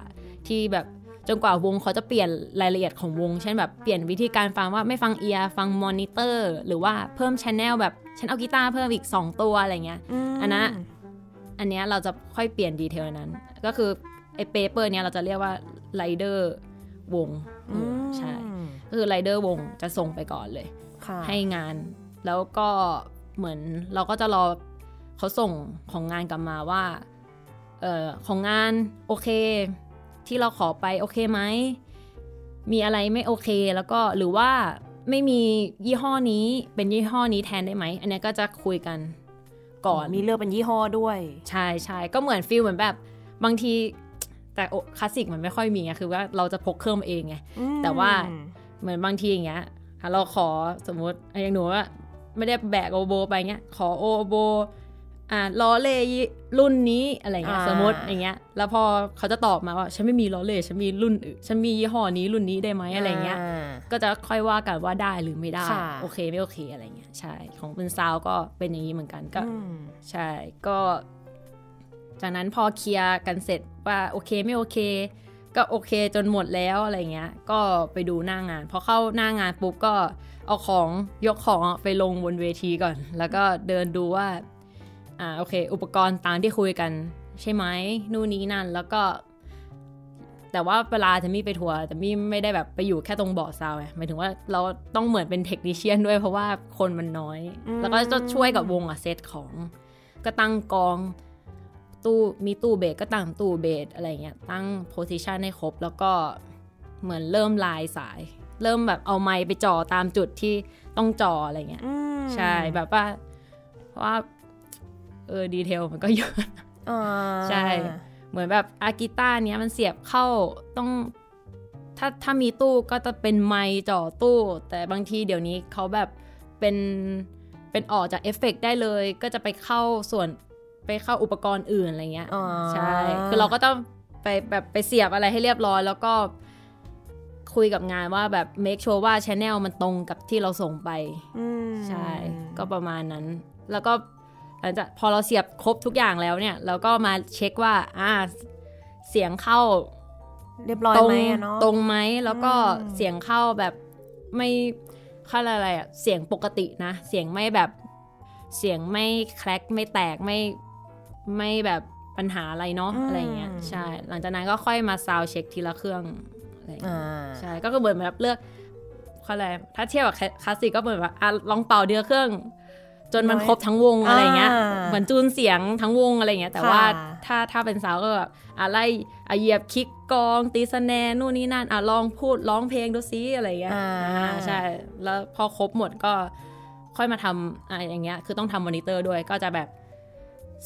ที่แบบจนกว่าวงเขาจะเปลี่ยนรายละเอียดของวง เช่นแบบเปลี่ยนวิธีการฟังว่าไม่ฟัง ear ฟังมอนิเตอร์ หรือว่าเพิ่ม channel แบบฉันเอากีตาร์เพิ่มอีก 2 ตัวอะไรเงี้ยมอันนั้นอันเนี้ยเราจะค่อยเปลี่ยน detail นั้น ก็คือไอ้ paper เนี้ยเราจะเรียกว่าไรเดอร์วงเอออ ใช่ก็คือไรเดอร์วงจะส่งไปก่อนเลยค่ะให้งาน แล้วก็เหมือนเราก็จะรอเขาส่งของงานกลับมาว่าเออของงานโอเค ที่เราขอไปโอเคไหม มีอะไรไม่โอเคแล้วก็หรือว่าไม่มียี่ห้อนี้เป็นยี่ห้อนี้แทนได้ไหม อันเนี้ยก็จะคุยกันก่อนมีเลือกเป็นยี่ห้อด้วย ใช่ใช่ก็เหมือนฟิลเหมือนแบบ บางที แต่โอคลาสสิกมันไม่ค่อยมีไงคือว่าเราจะพกเครื่องมาเองไงอืมแต่ว่าเหมือนบางทีอย่างเงี้ยอะเราขอสมมุติอะอย่างหนูว่าไม่ได้แบกโอโบไปเงี้ย ขอโอโบอ่าล้อเล่รุ่นนี้อะไรเงี้ยอ่าสมมติอย่างเงี้ย แล้วพอเขาจะตอบมาว่า ฉันไม่มีล้อเล่ฉันมีรุ่นอื่นฉันมียี่ห้อนี้รุ่นนี้ได้ไหมอะไรเงี้ยาก็จะค่อยว่ากันว่าได้หรือไม่ได้ค่ะโอเคไม่โอเคอะไรเงี้ยใช่ ของเป็นซาวก็เป็นอย่างนี้เหมือนกันก็อืมใช่ก็ จากนั้นพอเคลียร์กันเสร็จว่าโอเคไม่โอเค ก็โอเคจนหมดแล้วอะไรเงี้ย ก็ไปดูหน้างาน พอเข้าหน้างานปุ๊บก็เอาของยกของไปลงบนเวทีก่อน แล้วก็เดินดูว่าอ่าโอเค อุปกรณ์ตามที่คุยกันใช่ไหมนู่นนี้นั่นแล้วก็ แต่ว่าเวลาจะมีไปทัวร์แต่มีไม่ได้แบบไปอยู่แค่ตรงเบาะซาวไงหมายถึงว่าเราต้องเหมือนเป็น technician ด้วยเพราะว่าคนมันน้อยอืมแล้วก็จะช่วยกับวงอะเซตของ ก็ตั้งกลอง ตู้มีตู้เบสก็ตั้งตู้เบสอะไรเงี้ยตั้ง position ให้ครบ แล้วก็เหมือนเริ่มไล่สาย เริ่มแบบเอาไมค์ไปจ่อตามจุดที่ต้องจ่ออะไรเงี้ยอืมใช่แบบว่าเพราะว่าเออ detail มันก็เยอะอ่าใช่ เหมือนแบบอากีตาร์เนี้ยมันเสียบเข้าต้องถ้าถ้ามีตู้ก็จะเป็นไมค์จ่อตู้ แต่บางทีเดี๋ยวนี้เขาแบบเป็นเป็นออกจากเอฟเฟกต์ได้เลย ก็จะไปเข้าส่วน ไปเข้าอุปกรณ์อื่นอะไรเงี้ยอ่าใช่คือเราก็ต้องไปแบบไปเสียบอะไรให้เรียบร้อย แล้วก็คุยกับงานว่าแบบ make sure ว่า channel มันตรงกับที่เราส่งไปอืมใช่ ก็ประมาณนั้น แล้วก็หลังจากพอเราเสียบครบทุกอย่างแล้วเนี่ย เราก็มาเช็คว่า อ่า เสียงเข้า เรียบร้อยตรงไหมอะเนาะตรงไหมแล้วก็อืมเสียงเข้าแบบไม่ค่าอะไรอะเสียงปกตินะ เสียงไม่แบบเสียงไม่แคลกไม่แตกไม่ ไม่แบบปัญหาอะไรเนาะอะไรเงี้ยใช่ หลังจากนั้นก็ค่อยมาซาวเช็คทีละเครื่องอะไรเงี้ยอ่าใช่ก็คือเหมือนแบบเลือกเขาอะไรถ้าเทียบกับคลาสสิกก็เหมือนแบบอะลองเป่าเดือเครื่อง จนมันน้อยครบทั้งวงอะไรเงี้ยอ่าเหมือนจูนเสียงทั้งวงอะไรเงี้ย แต่ค่ะว่าถ้าถ้าเป็นสาวก็แบบอะไรอะเหยียบคิกกลองตีสแนนนู่นนี่นั่นอะลองพูดร้องเพลงดูซิอะไรเงี้ยอ่าอ่าใช่ แล้วพอครบหมดก็ค่อยมาทำอะอย่างเงี้ย คือต้องทำมอนิเตอร์ด้วยก็จะแบบ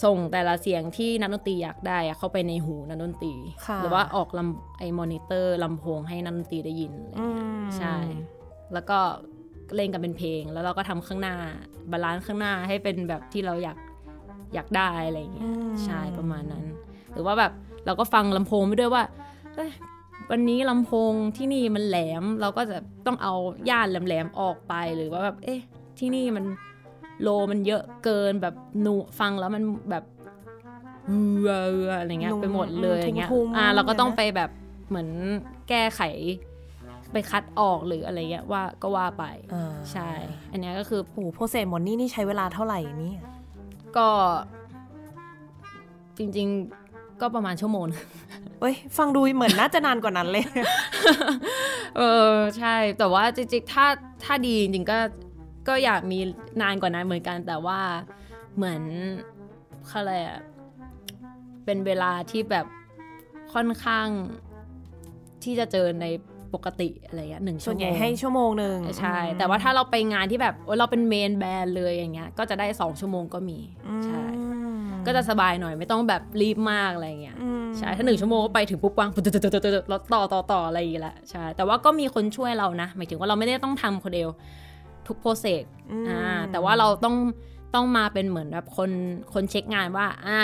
ส่งแต่ละเสียงที่นักดนตรีอยากได้อะเข้าไปในหูนักดนตรีค่ะหรือว่าออกลำไอ้มอนิเตอร์ลำโพงให้นักดนตรีได้ยินอะไรอืเงี้ยมใช่ แล้วก็เล่นกันเป็นเพลง แล้วเราก็ทำข้างหน้าบาลานซ์ข้างหน้าให้เป็นแบบที่เราอยากอยากได้อะไรเงี้ยอืมใช่ประมาณนั้น หรือว่าแบบเราก็ฟังลำโพงไปด้วยว่าเอ้ยวันนี้ลำโพงที่นี่มันแหลมเราก็จะต้องเอาย่านแหลมๆออกไปหรือว่าแบบเอ๊ะที่นี่มัน โลมันเยอะเกินแบบหนูฟังแล้วมันแบบเออเอออะไรเงี้ยนุ่มไปหมดเลยอย่างเงี้ยทุ่งๆอ่าเราก็ต้องเลยนะไปแบบเหมือนแก้ไขไปคัดออกหรืออะไรเงี้ยว่าก็ว่าไปอ่าใช่ อันเนี้ยก็คือโอ้โหโปรเซสหมดนี่นี่ใช้เวลาเท่าไหร่นี่ก็ จริง ๆก็ประมาณชั่วโมงเอ้ยฟังดูเหมือนน่าจะนานกว่านั้นเลย เออใช่ แต่ว่าจริงๆถ้าถ้าดีจริงๆก็ ก็อยากมีนานกว่านั้นเหมือนกันแต่ว่าเหมือนเขาอะไรอะเป็นเวลาที่แบบค่อนข้างที่จะเจอในปกติอะไรเงี้ยหนึ่งชั่ส่ววนโมใหญ่งให้ชั่วโมงหนึ่งใช่ แต่ว่าถ้าเราไปงานที่แบบโอ๊ยเราเป็นเมนแบรนด์เลยอย่างเงี้ย ก็จะได้สองชั่วโมงก็มีใช่ก็จะสบายหน่อยไม่ต้องแบบรีบมากอะไรเงี้ยอืมใช่ถ้าหนึ่งชั่วโมงก็ไปถึงปุ๊บวางปุ๊บๆๆๆแล้วต่อต่อต่ออะไรอย่างเงี้ยแหละใช่แต่ว่าก็มีคนช่วยเรานะหมายถึงว่าเราไม่ได้ต้องทำคนเดียว ทุกโปรเซสมอ่าแต่ว่าเราต้องต้องมาเป็นเหมือนแบบคนคนเช็คงานว่าอ่า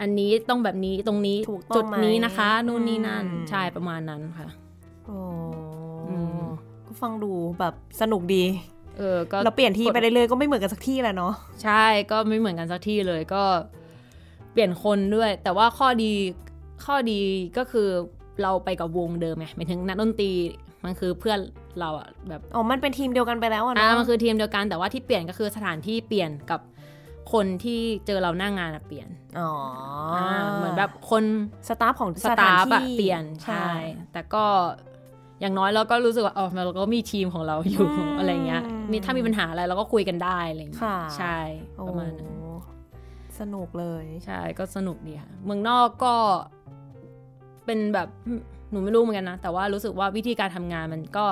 อันนี้ต้องแบบนี้ตรงนี้ถูกต้องจุดนี้ไหมนะคะ นู่นนี่นั่นอืมใช่ประมาณนั้นค่ะโอ้อืมก็ฟังดูแบบสนุกดี เออก็เราเปลี่ยนที่ไปเรื่อยๆก็ไม่เหมือนกันสักที่แหละเนาะใช่ก็ไม่เหมือนกันสักที่เลยก็ เปลี่ยนคนด้วย แต่ว่าข้อดีข้อดีก็คือเราไปกับวงเดิมไงหมายถึงนักดนตรี มันคือเพื่อนเราอะแบบอ๋อมันเป็นทีมเดียวกันไปแล้วอะอ่าเนาะมันคือทีมเดียวกันแต่ว่าที่เปลี่ยนก็คือสถานที่เปลี่ยนกับคนที่เจอเราหน้างานอะเปลี่ยน อ๋อออ่าเหมือนแบบคนสตาฟของสสตาถานฟอะที่เปลี่ยนใช่ แต่ก็อย่างน้อยเราก็รู้สึกว่าอ๋อเราก็มีทีมของเราอยู่อะไรเงี้ย มีถ้ามีปัญหาอะไรเราก็คุยกันได้อะไรเงี้ยค่ะใช่โอ้ประมาณนั้นสนุกเลย ใช่ก็สนุกดีค่ะเมืองนอกก็เป็นแบบ หนูไม่รู้เหมือนกันนะ แต่ว่ารู้สึกว่าวิธีการทำงานมันก็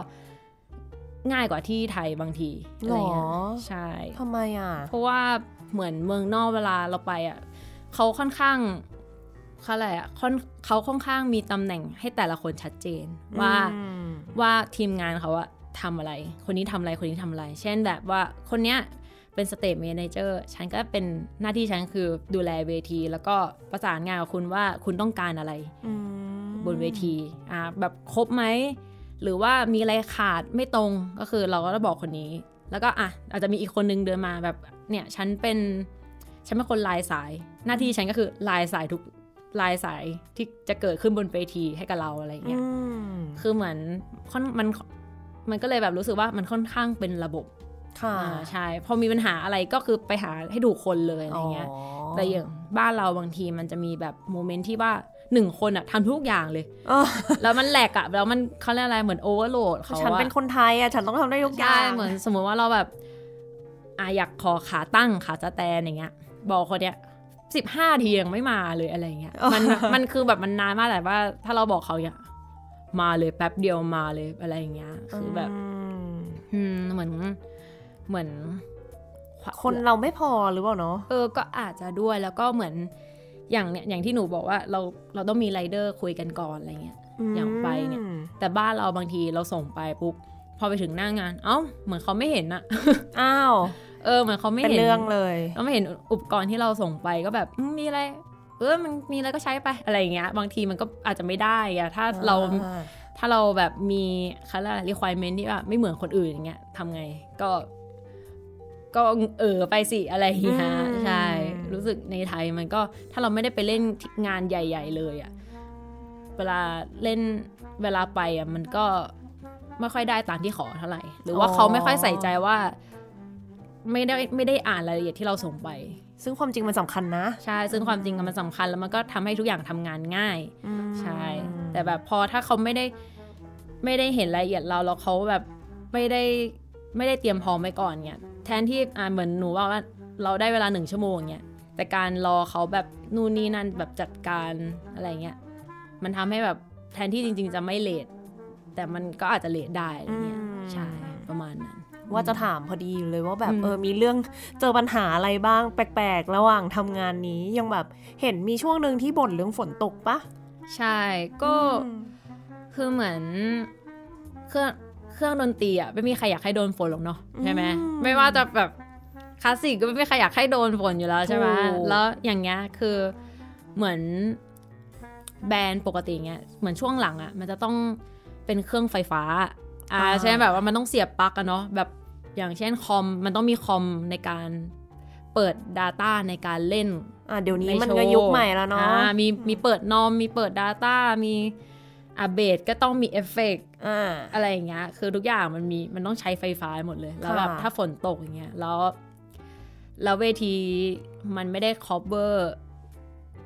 ง่ายกว่าที่ไทยบางทีอะไรเงี้ยหรอใช่ทำไมอะ เพราะว่าเหมือนเมืองนอกเวลาเราไปอะเขาค่อนข้างเขาอะไรอะค่อนเขาค่อนข้างมีตำแหน่งให้แต่ละคนชัดเจนว่าอืมว่าทีมงานเขาอะทำอะไร คนนี้ทำอะไรคนนี้ทำอะไร เช่นแบบว่าคนเนี้ยเป็น stage manager ฉันก็เป็นหน้าที่ฉันคือดูแลเวที แล้วก็ประสานงานกับคุณว่าคุณต้องการอะไรอืม บนเวทีอ่าแบบครบไหม หรือว่ามีอะไรขาดไม่ตรงก็คือเราก็จะบอกคนนี้ แล้วก็อะอาจจะมีอีกคนนึงเดินมาแบบเนี่ยฉันเป็นฉันเป็นคนลายสาย หน้าที่ฉันก็คือลายสายทุกลายสายที่จะเกิดขึ้นบนเวทีให้กับเราอะไรอย่างเงี้ยอืมคือเหมือนค่อนมันมันก็เลยแบบรู้สึกว่ามันค่อนข้างเป็นระบบค่ะอ่าใช่พอมีปัญหาอะไรก็คือไปหาให้ถูกคนเลยอะไรเงี้ยอ๋อแต่อย่างบ้านเราบางทีมันจะมีแบบโมเมนต์ที่ว่า หนึ่งคนอะทำทุกอย่างเลยเออแล้วมันแหลกอะแล้วมันเขาเรียกอะไรเหมือนโอเวอร์โหลดเขาฉันอะเป็นคนไทยอะฉันต้องทำได้ทุกอย่าใช่งเหมือนสมมติว่าเราแบบอะอยากขอขาตั้งขาสแตนอย่างเงี้ย บอกคนเนี้ยสิบห้าทียังไม่มาเลยอะไรเงี้ยมันมันคือแบบมันนานมากแต่ว่า ถ้าเราบอกเขาเนี่ยมาเลยแป๊บเดียวมาเลยอะไรอย่างเงี้ย คือแบบมอืมเหมือนเหมือน คนเราไม่พอหรือเปล่าเนาะเออก็อาจจะด้วยแล้วก็เหมือน อย่างเนี่ยอย่างที่หนูบอกว่าเราเราต้องมีไรเดอร์คุยกันก่อนอะไรเงี้ยอย่างไปเนี่ยมแต่บ้านเราบางทีเราส่งไปปุ๊บพอไปถึงหน้างาน เอ้า เหมือนเขาไม่เห็นอะอ้าว เออ เหมือนเขาไม่เป็นเห็นเรื่องเลยเราไม่เห็นอุปกรณ์ที่เราส่งไปก็แบบอืมมีอะไร เออ มันมีอะไรก็ใช้ไปอะไรอย่างเงี้ย บางทีมันก็อาจจะไม่ได้อะถ้าเราอ่าถ้าเราแบบมีเขาเรียกอะไร requirement ที่แบบไม่เหมือนคนอื่นอย่างเงี้ยทำไง ก็ ก็เออไปสิอะไรอย่างเงี้ยใช่ รู้สึกในไทยมันก็ถ้าเราไม่ได้ไปเล่นงานใหญ่ ๆ เลยอะเวลาเล่นเวลาไปอะมันก็ไม่ค่อยได้ตามที่ขอเท่าไหร่ หรือว่าเขาไม่ค่อยใส่ใจว่า ไม่ได้ไม่ได้อ่านรายละเอียดที่เราส่งไป ซึ่งความจริงมันสำคัญนะ ใช่ ซึ่งความจริงอะมันสำคัญแล้วมันก็ทำให้ทุกอย่างทำงานง่ายอืมใช่ แต่แบบพอถ้าเขาไม่ได้ไม่ได้เห็นรายละเอียดเราแล้วเขาแบบไม่ได้ไม่ได้เตรียมพร้อมไว้ก่อนเนี่ย แทนที่อ่าเหมือนหนูว่าว่าเราได้เวลาหนึ่งชั่วโมงเนี่ยแต่การรอเขาแบบนู่นนี่นั่นแบบจัดการอะไรเงี้ยมันทำให้แบบแทนที่จริง ๆ จะไม่เลทแต่มันก็อาจจะเลทได้อะไรเงี้ยใช่ประมาณนั้นว่าจะถามพอดีเลยว่าแบบอืมเออมีเรื่องเจอปัญหาอะไรบ้างแปลกๆ ระหว่างทำงานนี้ยังแบบเห็นมีช่วงหนึ่งที่บ่นเรื่องฝนตกปะใช่ก็อืมคือเหมือนเครื่อง เครื่องดนตรีอะไม่มีใครอยากให้โดนฝนหรอกเนาะใช่ไหมไม่ว่าจะแบบคลาสสิกก็ไม่มีใครอยากให้โดนฝนอยู่แล้วใช่ไหมแล้วอย่างเงี้ยคือเหมือนแบรนด์ปกติเงี้ยเหมือนช่วงหลังอะมันจะต้องเป็นเครื่องไฟฟ้าอ่าใช่ไหมแบบว่ามันต้องเสียบปลั๊กอะเนาะแบบอย่างเช่นคอมมันต้องมีคอมในการเปิด Data ในการเล่นอะเดี๋ยวนี้ในมันโชว์ก็ยุคใหม่แล้วเนาะอ่มีมีเปิดนอมมีเปิด Data มี อาเบสก็ต้องมีเอฟเฟกต์อ่าอะไรอย่างเงี้ย คือทุกอย่างมันมีมันต้องใช้ไฟฟ้าหมดเลย แล้วแบบค่ะถ้าฝนตกอย่างเงี้ย แล้ว แล้วเวทีมันไม่ได้ cover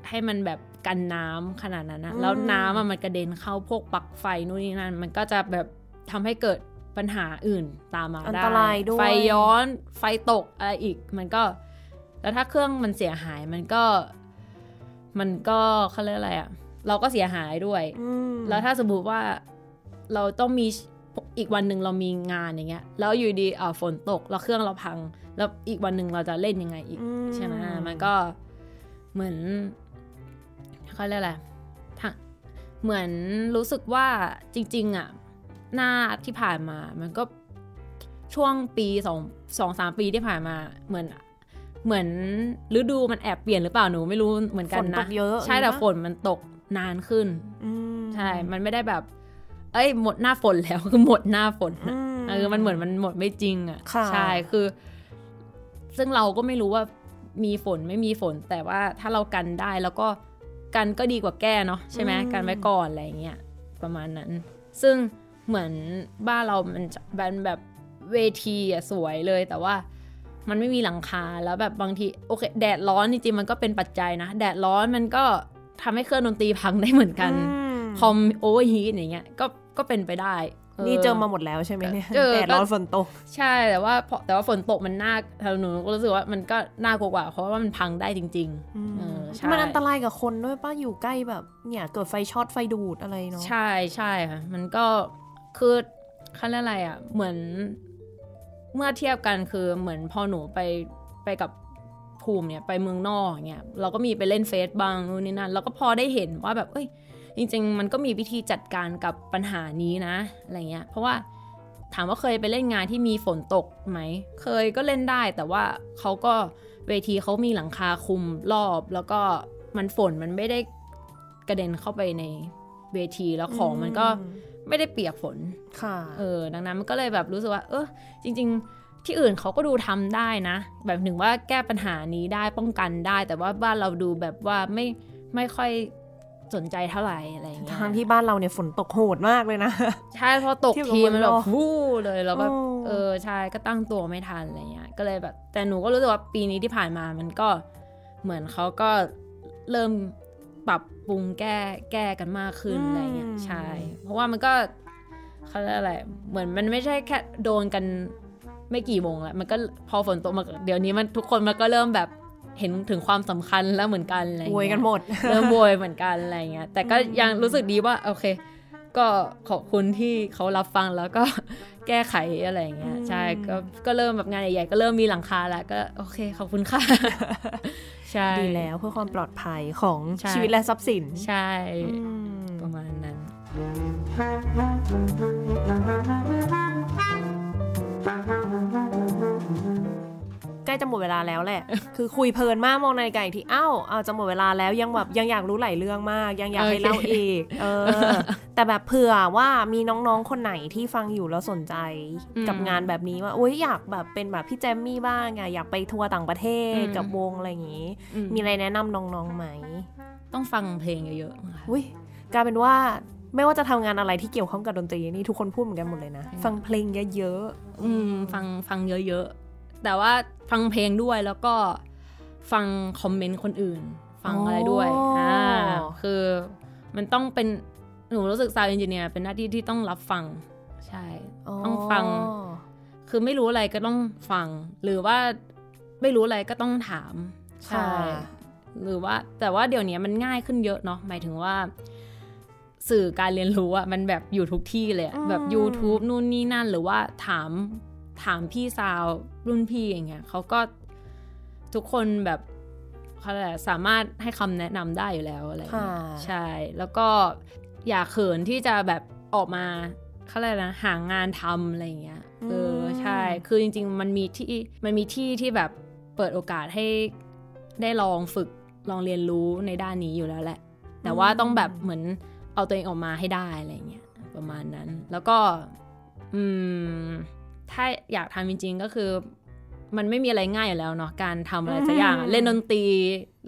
ให้มันแบบกันน้ำขนาดนั้นนะแล้วน้ำอะมันกระเด็นเข้าพวกปลั๊กไฟนู่นนี่นั่น มันก็จะแบบทำให้เกิดปัญหาอื่นตามมาอันได้ตรายด้วยไฟย้อนไฟตกอะไรอีก มันก็ แล้วถ้าเครื่องมันเสียหายมันก็ มันก็เขาเรียกอะไรอะ เราก็เสียหายด้วยอืมแล้วถ้าสมมติว่าเราต้องมีอีกวันหนึ่งเรามีงานอย่างเงี้ย แล้วอยู่ดีอ่าฝนตกแล้วเครื่องเราพัง แล้วอีกวันหนึ่งเราจะเล่นยังไงอีกอืใช่ไหมมันก็เหมือนเขาเรียกอะไรทางเหมือนรู้สึกว่าจริง ๆ อะ หน้าที่ผ่านมา มันก็ช่วงปีสองสองสามปีที่ผ่านมาเหมือนเหมือนฤดูมันแอบเปลี่ยนหรือเปล่าหนูไม่รู้เหมือนฝกันนตนะกเยอะใช่แต่หรือฝปะนมันตก นานขึ้นอืมใช่ มันไม่ได้แบบ เอ้ย หมดหน้าฝนแล้วคือหมดหน้าฝนอืน่ะเออมันเหมือนมันหมดไม่จริงอะค่ะใช่คือ ซึ่งเราก็ไม่รู้ว่ามีฝนไม่มีฝน แต่ว่าถ้าเรากันได้แล้วก็กันก็ดีกว่าแก้เนาะใช่ไหมกันไว้ก่อนอะไรอย่างเงี้ยประมาณนั้น ซึ่งเหมือนบ้านเรามันจะเป็นแบบเวทีอะสวยเลย แต่ว่ามันไม่มีหลังคาแล้วแบบบางทีโอเค แดดร้อนจริงๆมันก็เป็นปัจจัยนะ แดดร้อนมันก็ ทำให้เครื่องดนตรีพังได้เหมือนกันอืมคอมโอเวอร์ฮีทอย่างเงี้ยก็ก็เป็นไปได้นี่เจอมาหมดแล้วใช่ไหมเนี่ยเจอแดดร้อนฝนตก ใช่แต่ว่าพอแต่ว่าฝนตกมันน่าหนูก็รู้สึกว่ามันก็น่ากลัวกว่า เพราะว่ามันพังได้จริงๆเออใช่มันอันตรายกับคนด้วยป้าอยู่ใกล้แบบเนี่ยเกิดไฟช็อตไฟดูดอะไรเนาะใช่ใช่ค่ะมันก็คือเขาเรียกอะไรอะ เหมือนเมื่อเทียบกันคือเหมือนพอหนูไปไปกับ ภูมิเนี่ยไปเมืองนอกอย่างเงี้ยเราก็มีไปเล่นเฟซบ้างนู่นนี่นั่นแล้วก็พอได้เห็นว่าแบบเอ้ยจริง ๆ มันก็มีวิธีจัดการกับปัญหานี้นะอะไรเงี้ยเพราะว่าถามว่าเคยไปเล่นงานที่มีฝนตกไหม เคยก็เล่นได้แต่ว่าเขาก็เวทีเขามีหลังคาคุมรอบ แล้วก็มันฝนมันไม่ได้กระเด็นเข้าไปในเวทีแล้วของมันก็ไม่ได้เปียกฝน ค่ะ เออ ดังนั้นมันก็เลยแบบรู้สึกว่า เออจริง ๆ ที่อื่นเขาก็ดูทำได้นะ แบบหนึ่งว่าแก้ปัญหานี้ได้ป้องกันได้ แต่ว่าบ้านเราดูแบบว่าไม่ไม่ค่อยสนใจเท่าไหร่อะไรอย่างเงี้ยทางที่บ้านเราเนี่ยฝนตกโหดมากเลยนะ ใช่พอตกเทียบกับทีมันแบบเมืองนอกวู้เลยแล้วก็โอ้เออใช่ก็ตั้งตัวไม่ทันอะไรเงี้ยก็เลยแบบ แต่หนูก็รู้สึกว่าปีนี้ที่ผ่านมามันก็เหมือนเขาก็เริ่มปรับปรุงแก้แก้กันมากขึ้นอะไรเงี้ยใช่ เพราะว่ามันก็เขาเรียกอะไรเหมือนมันไม่ใช่แค่โดนกัน ไม่กี่โมงแล้วมันก็พอฝนตกมาเดี๋ยวนี้มันทุกคนมันก็เริ่มแบบเห็นถึงความสำคัญแล้วเหมือนกันอะไรโวยเงี้ยกันหมด เริ่มโวยเหมือนกันอะไรเงี้ย แต่ก็ยังรู้สึกดีว่าโอเค ก็ขอบคุณที่เขารับฟังแล้วก็แก้ไขอะไรเงี้ยอืมใช่ ก็ก็เริ่มแบบงานใหญ่ๆก็เริ่มมีหลังคาแล้วก็โอเคขอบคุณค่ะ ใช่ ดีแล้วเพื่อความปลอดภัยของใช่ชีวิตและทรัพย์สิน ใช่อืมประมาณนั้น ใกล้จะหมดเวลาแล้วแหละ คือคุยเพลินมากมองนาฬิกาอีกทีอ้าวเอาจะหมดเวลาแล้วยังแบบยังอยากรู้หลายเรื่องมาก ยังอยากให้โอเคเล่าอีก เออ แต่แบบเผื่อว่ามีน้องๆคนไหนที่ฟังอยู่แล้วสนใจกับงานแบบนี้ว่าโอ๊ยอยากแบบเป็นแบบพี่แจมมี่บ้างอะอยากไปทัวร์ต่างประเทศกับวงอะไรอย่างงี้อืมมีอะไรแนะนำน้องๆไหม ต้องฟังเพลงเยอะๆค่ะอุ้ยกลายเป็นว่า ไม่ว่าจะทำงานอะไรที่เกี่ยวข้องกับดนตรีนี่ทุกคนพูดเหมือนกันหมดเลยนะอืมฟังเพลงเยอะอืม ฟังฟังเยอะๆ แต่ว่าฟังเพลงด้วยแล้วก็ฟังคอมเมนต์คนอื่น ฟังอะไรด้วยอ๋ออ่อ่าคือมันต้องเป็นหนูรู้สึกซาวเอนจิเนียร์เป็นหน้าที่ที่ต้องรับฟัง ใช่ๆต้องฟัง คือไม่รู้อะไรก็ต้องฟัง หรือว่าไม่รู้อะไรก็ต้องถาม ใช่ค่ะหรือว่าแต่ว่าเดี๋ยวนี้มันง่ายขึ้นเยอะเนาะหมายถึงว่า สื่อการเรียนรู้อะมันแบบอยู่ทุกที่เลยอะอืมแบบ YouTube นู่นนี่นั่น หรือว่าถามถามพี่สาวรุ่นพี่อย่างเงี้ยเขาก็ทุกคนแบบเขาเรียกอะไรสามารถให้คำแนะนำได้อยู่แล้วอะไรอย่างค่ะเงี้ยใช่ แล้วก็อย่าเขินที่จะแบบออกมาเขาเรียกอะไรนะหางานทำอะไรอย่างเงี้ยเอออมใช่ คือจริง ๆ มันมีที่มันมีที่ที่แบบเปิดโอกาสให้ได้ลองฝึกลองเรียนรู้ในด้านนี้อยู่แล้วแหละ แต่ว่าต้องแบบเหมือน เอาตัวเองออกมาให้ได้อะไรเงี้ยประมาณนั้น แล้วก็อืมถ้าอยากทำจริงๆก็คือ มันไม่มีอะไรง่ายอยู่แล้วเนาะการทำอะไรสักอย่างอะเล่นดนตรี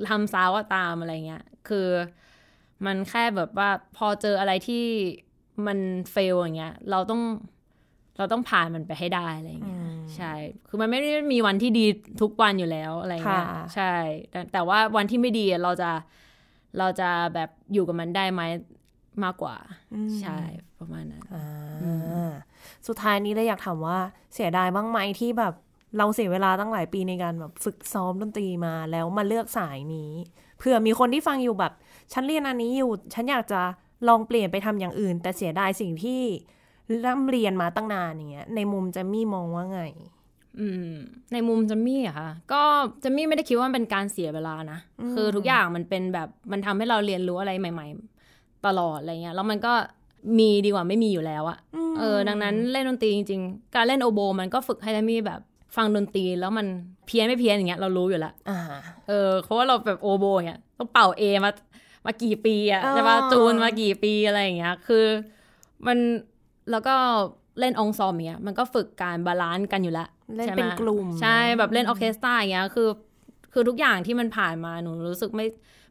ทำซาวก็ตามอะไรเงี้ยคือ มันแค่แบบว่าพอเจออะไรที่มันเฟลอย่างเงี้ย เราต้องเราต้องผ่านมันไปให้ได้อะไรเงี้ยใช่ คือมันไม่ได้มีวันที่ดีทุกวันอยู่แล้วอะไรเงี้ยค่ะใช่แต่แต่ว่าวันที่ไม่ดีอะเราจะเราจะแบบอยู่กับมันได้ไหม มากกว่าใช่ประมาณนั้นอ่าสุดท้ายนี้เลยอยากถามว่าเสียดายบ้างไหมที่แบบเราเสียเวลาตั้งหลายปีในการแบบฝึกซ้อมดนตรีมาแล้วมาเลือกสายนี้เผื่อมีคนที่ฟังอยู่แบบ ฉันเรียนอันนี้อยู่ ฉันอยากจะลองเปลี่ยนไปทำอย่างอื่น แต่เสียดายสิ่งที่ร่ำเรียนมาตั้งนานอย่างเงี้ยในมุมแจะมี่มองว่าไง อืม ในมุมจัมมี่อะค่ะ ก็จัมมี่ไม่ได้คิดว่ามันเป็นการเสียเวลานะ คือทุกอย่างมันเป็นแบบมันทำให้เราเรียนรู้อะไรใหม่ ๆ ตลอดอะไรเงี้ยแล้วมันก็มีดีกว่าไม่มีอยู่แล้วอะเออ ดังนั้นเล่นดนตรีจริงๆ การเล่นโอโบ มันก็ฝึกให้จัมมี่แบบฟังดนตรีแล้วมันเพี้ยนไม่เพี้ยนอย่างเงี้ยเรารู้อยู่แล้วอ่าเออเพราะว่าเราแบบโอโบอย่างเงี้ยต้องเป่าเอมามากี่ปีอะอ๋อใช่ปะจูนมากี่ปีอะไรอย่างเงี้ย คือมันแล้วก็เล่น ensemble อย่างเงี้ยมันก็ฝึกการ balance กันอยู่แล้วเล่นใช่ไหมเป็นกลุ่ม ใช่แบบเล่นออร์เคสตราอย่างเงี้ยคือ คือทุกอย่างที่มันผ่านมาหนูรู้สึกไม่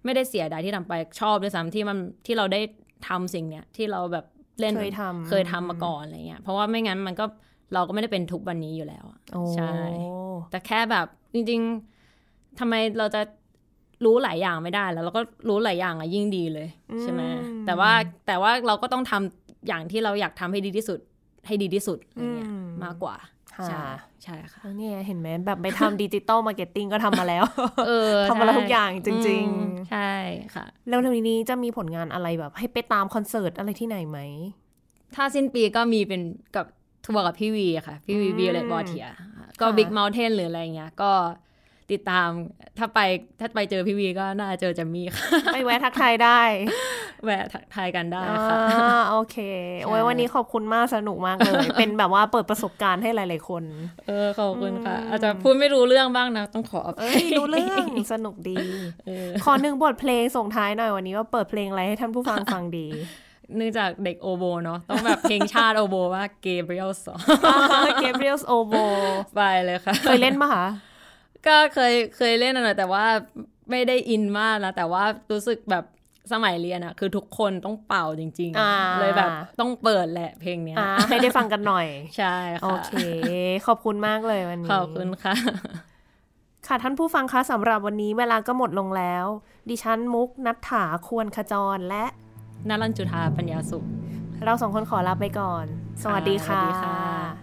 ไม่ได้เสียดายที่ทำไปชอบด้วยซ้ำที่มันที่เราได้ทำสิ่งเนี้ยที่เราแบบเล่นเคยทำเคยทำมาก่อนอะไรเงี้ยเพราะว่าไม่งั้นมันก็เราก็ไม่ได้เป็นทุกวันนี้อยู่แล้วอะโอ้ใช่แต่แค่แบบจริง ๆทำไมเราจะรู้หลายอย่างไม่ได้แล้วเราก็รู้หลายอย่างอะยิ่งดีเลยใช่ไหมแต่ว่าแต่ว่าเราก็ต้องทำอย่างที่เราอยากทำให้ดีที่สุด ให้ดีที่สุดอะไรเงี้ยมากกว่าค่ะ ใช่ใช่ค่ะแล้วเนี่ยเห็นไหมแบบไปทำ digital marketing ก็ทำมาแล้วเออทำมาแล้วใช่ทุกอย่างจริงอืมใช่ค่ะๆแล้วทีนี้จะมีผลงานอะไรแบบ ให้ไปตามคอนเสิร์ตอะไรที่ไหนไหม ถ้าสิ้นปีก็มีเป็นกับทัวร์กับพี่วีอะค่ะ พี่วีอืมวีเลตบอเทีย ก็ค่ะ Big Mountain หรืออะไรเงี้ยก็ ติดตามถ้าไปถ้าไปเจอพี่วีก็น่าจะเจอจัมมี่ค่ะไปแวะทักทายได้ แวะทักทายกันได้ค่ะอ่าโอเค โอ้ยใช่วันนี้ขอบคุณมากสนุกมากเลย เป็นแบบว่าเปิดประสบการณ์ให้หลาย ๆ คน เออขอบคุณค่ะ อาจจะพูดไม่รู้เรื่องบ้างนะต้องขออภัเอ้ยรู้เรื่องสนุกดีเออขอหนึ่งบทเพลงส่งท้ายหน่อยวันนี้ว่าเปิดเพลงอะไรให้ท่านผู้ฟังฟังดีเนื่องจากเด็กโอโบเนาะต้องแบบเพลงชาติโอโบว่าเกเบรียลสองเกเบรียลโอโบไปเลยค่ะ เคยเล่นปะคะ ก็เคยเคยเล่นนะแต่ว่าไม่ได้อินมากนะแต่ว่ารู้สึกแบบสมัยเรียนอะคือทุกคนต้องเป่าจริงอ่าๆเลยแบบต้องเปิดแหละเพลงเนี้ยอ่าให้ได้ฟังกันหน่อย ใช่โอค่ะเค ขอบคุณมากเลยวันนี้ ขอบคุณค่ะ ค่ะท่านผู้ฟังคะสำหรับวันนี้เวลาก็หมดลงแล้ว ดิฉันมุกนัทถาควรขจรและนารันจุธาปัญญาสุข เราสองคนขอลาไปก่อน สวัสดีค่ะสวัสดีค่ะ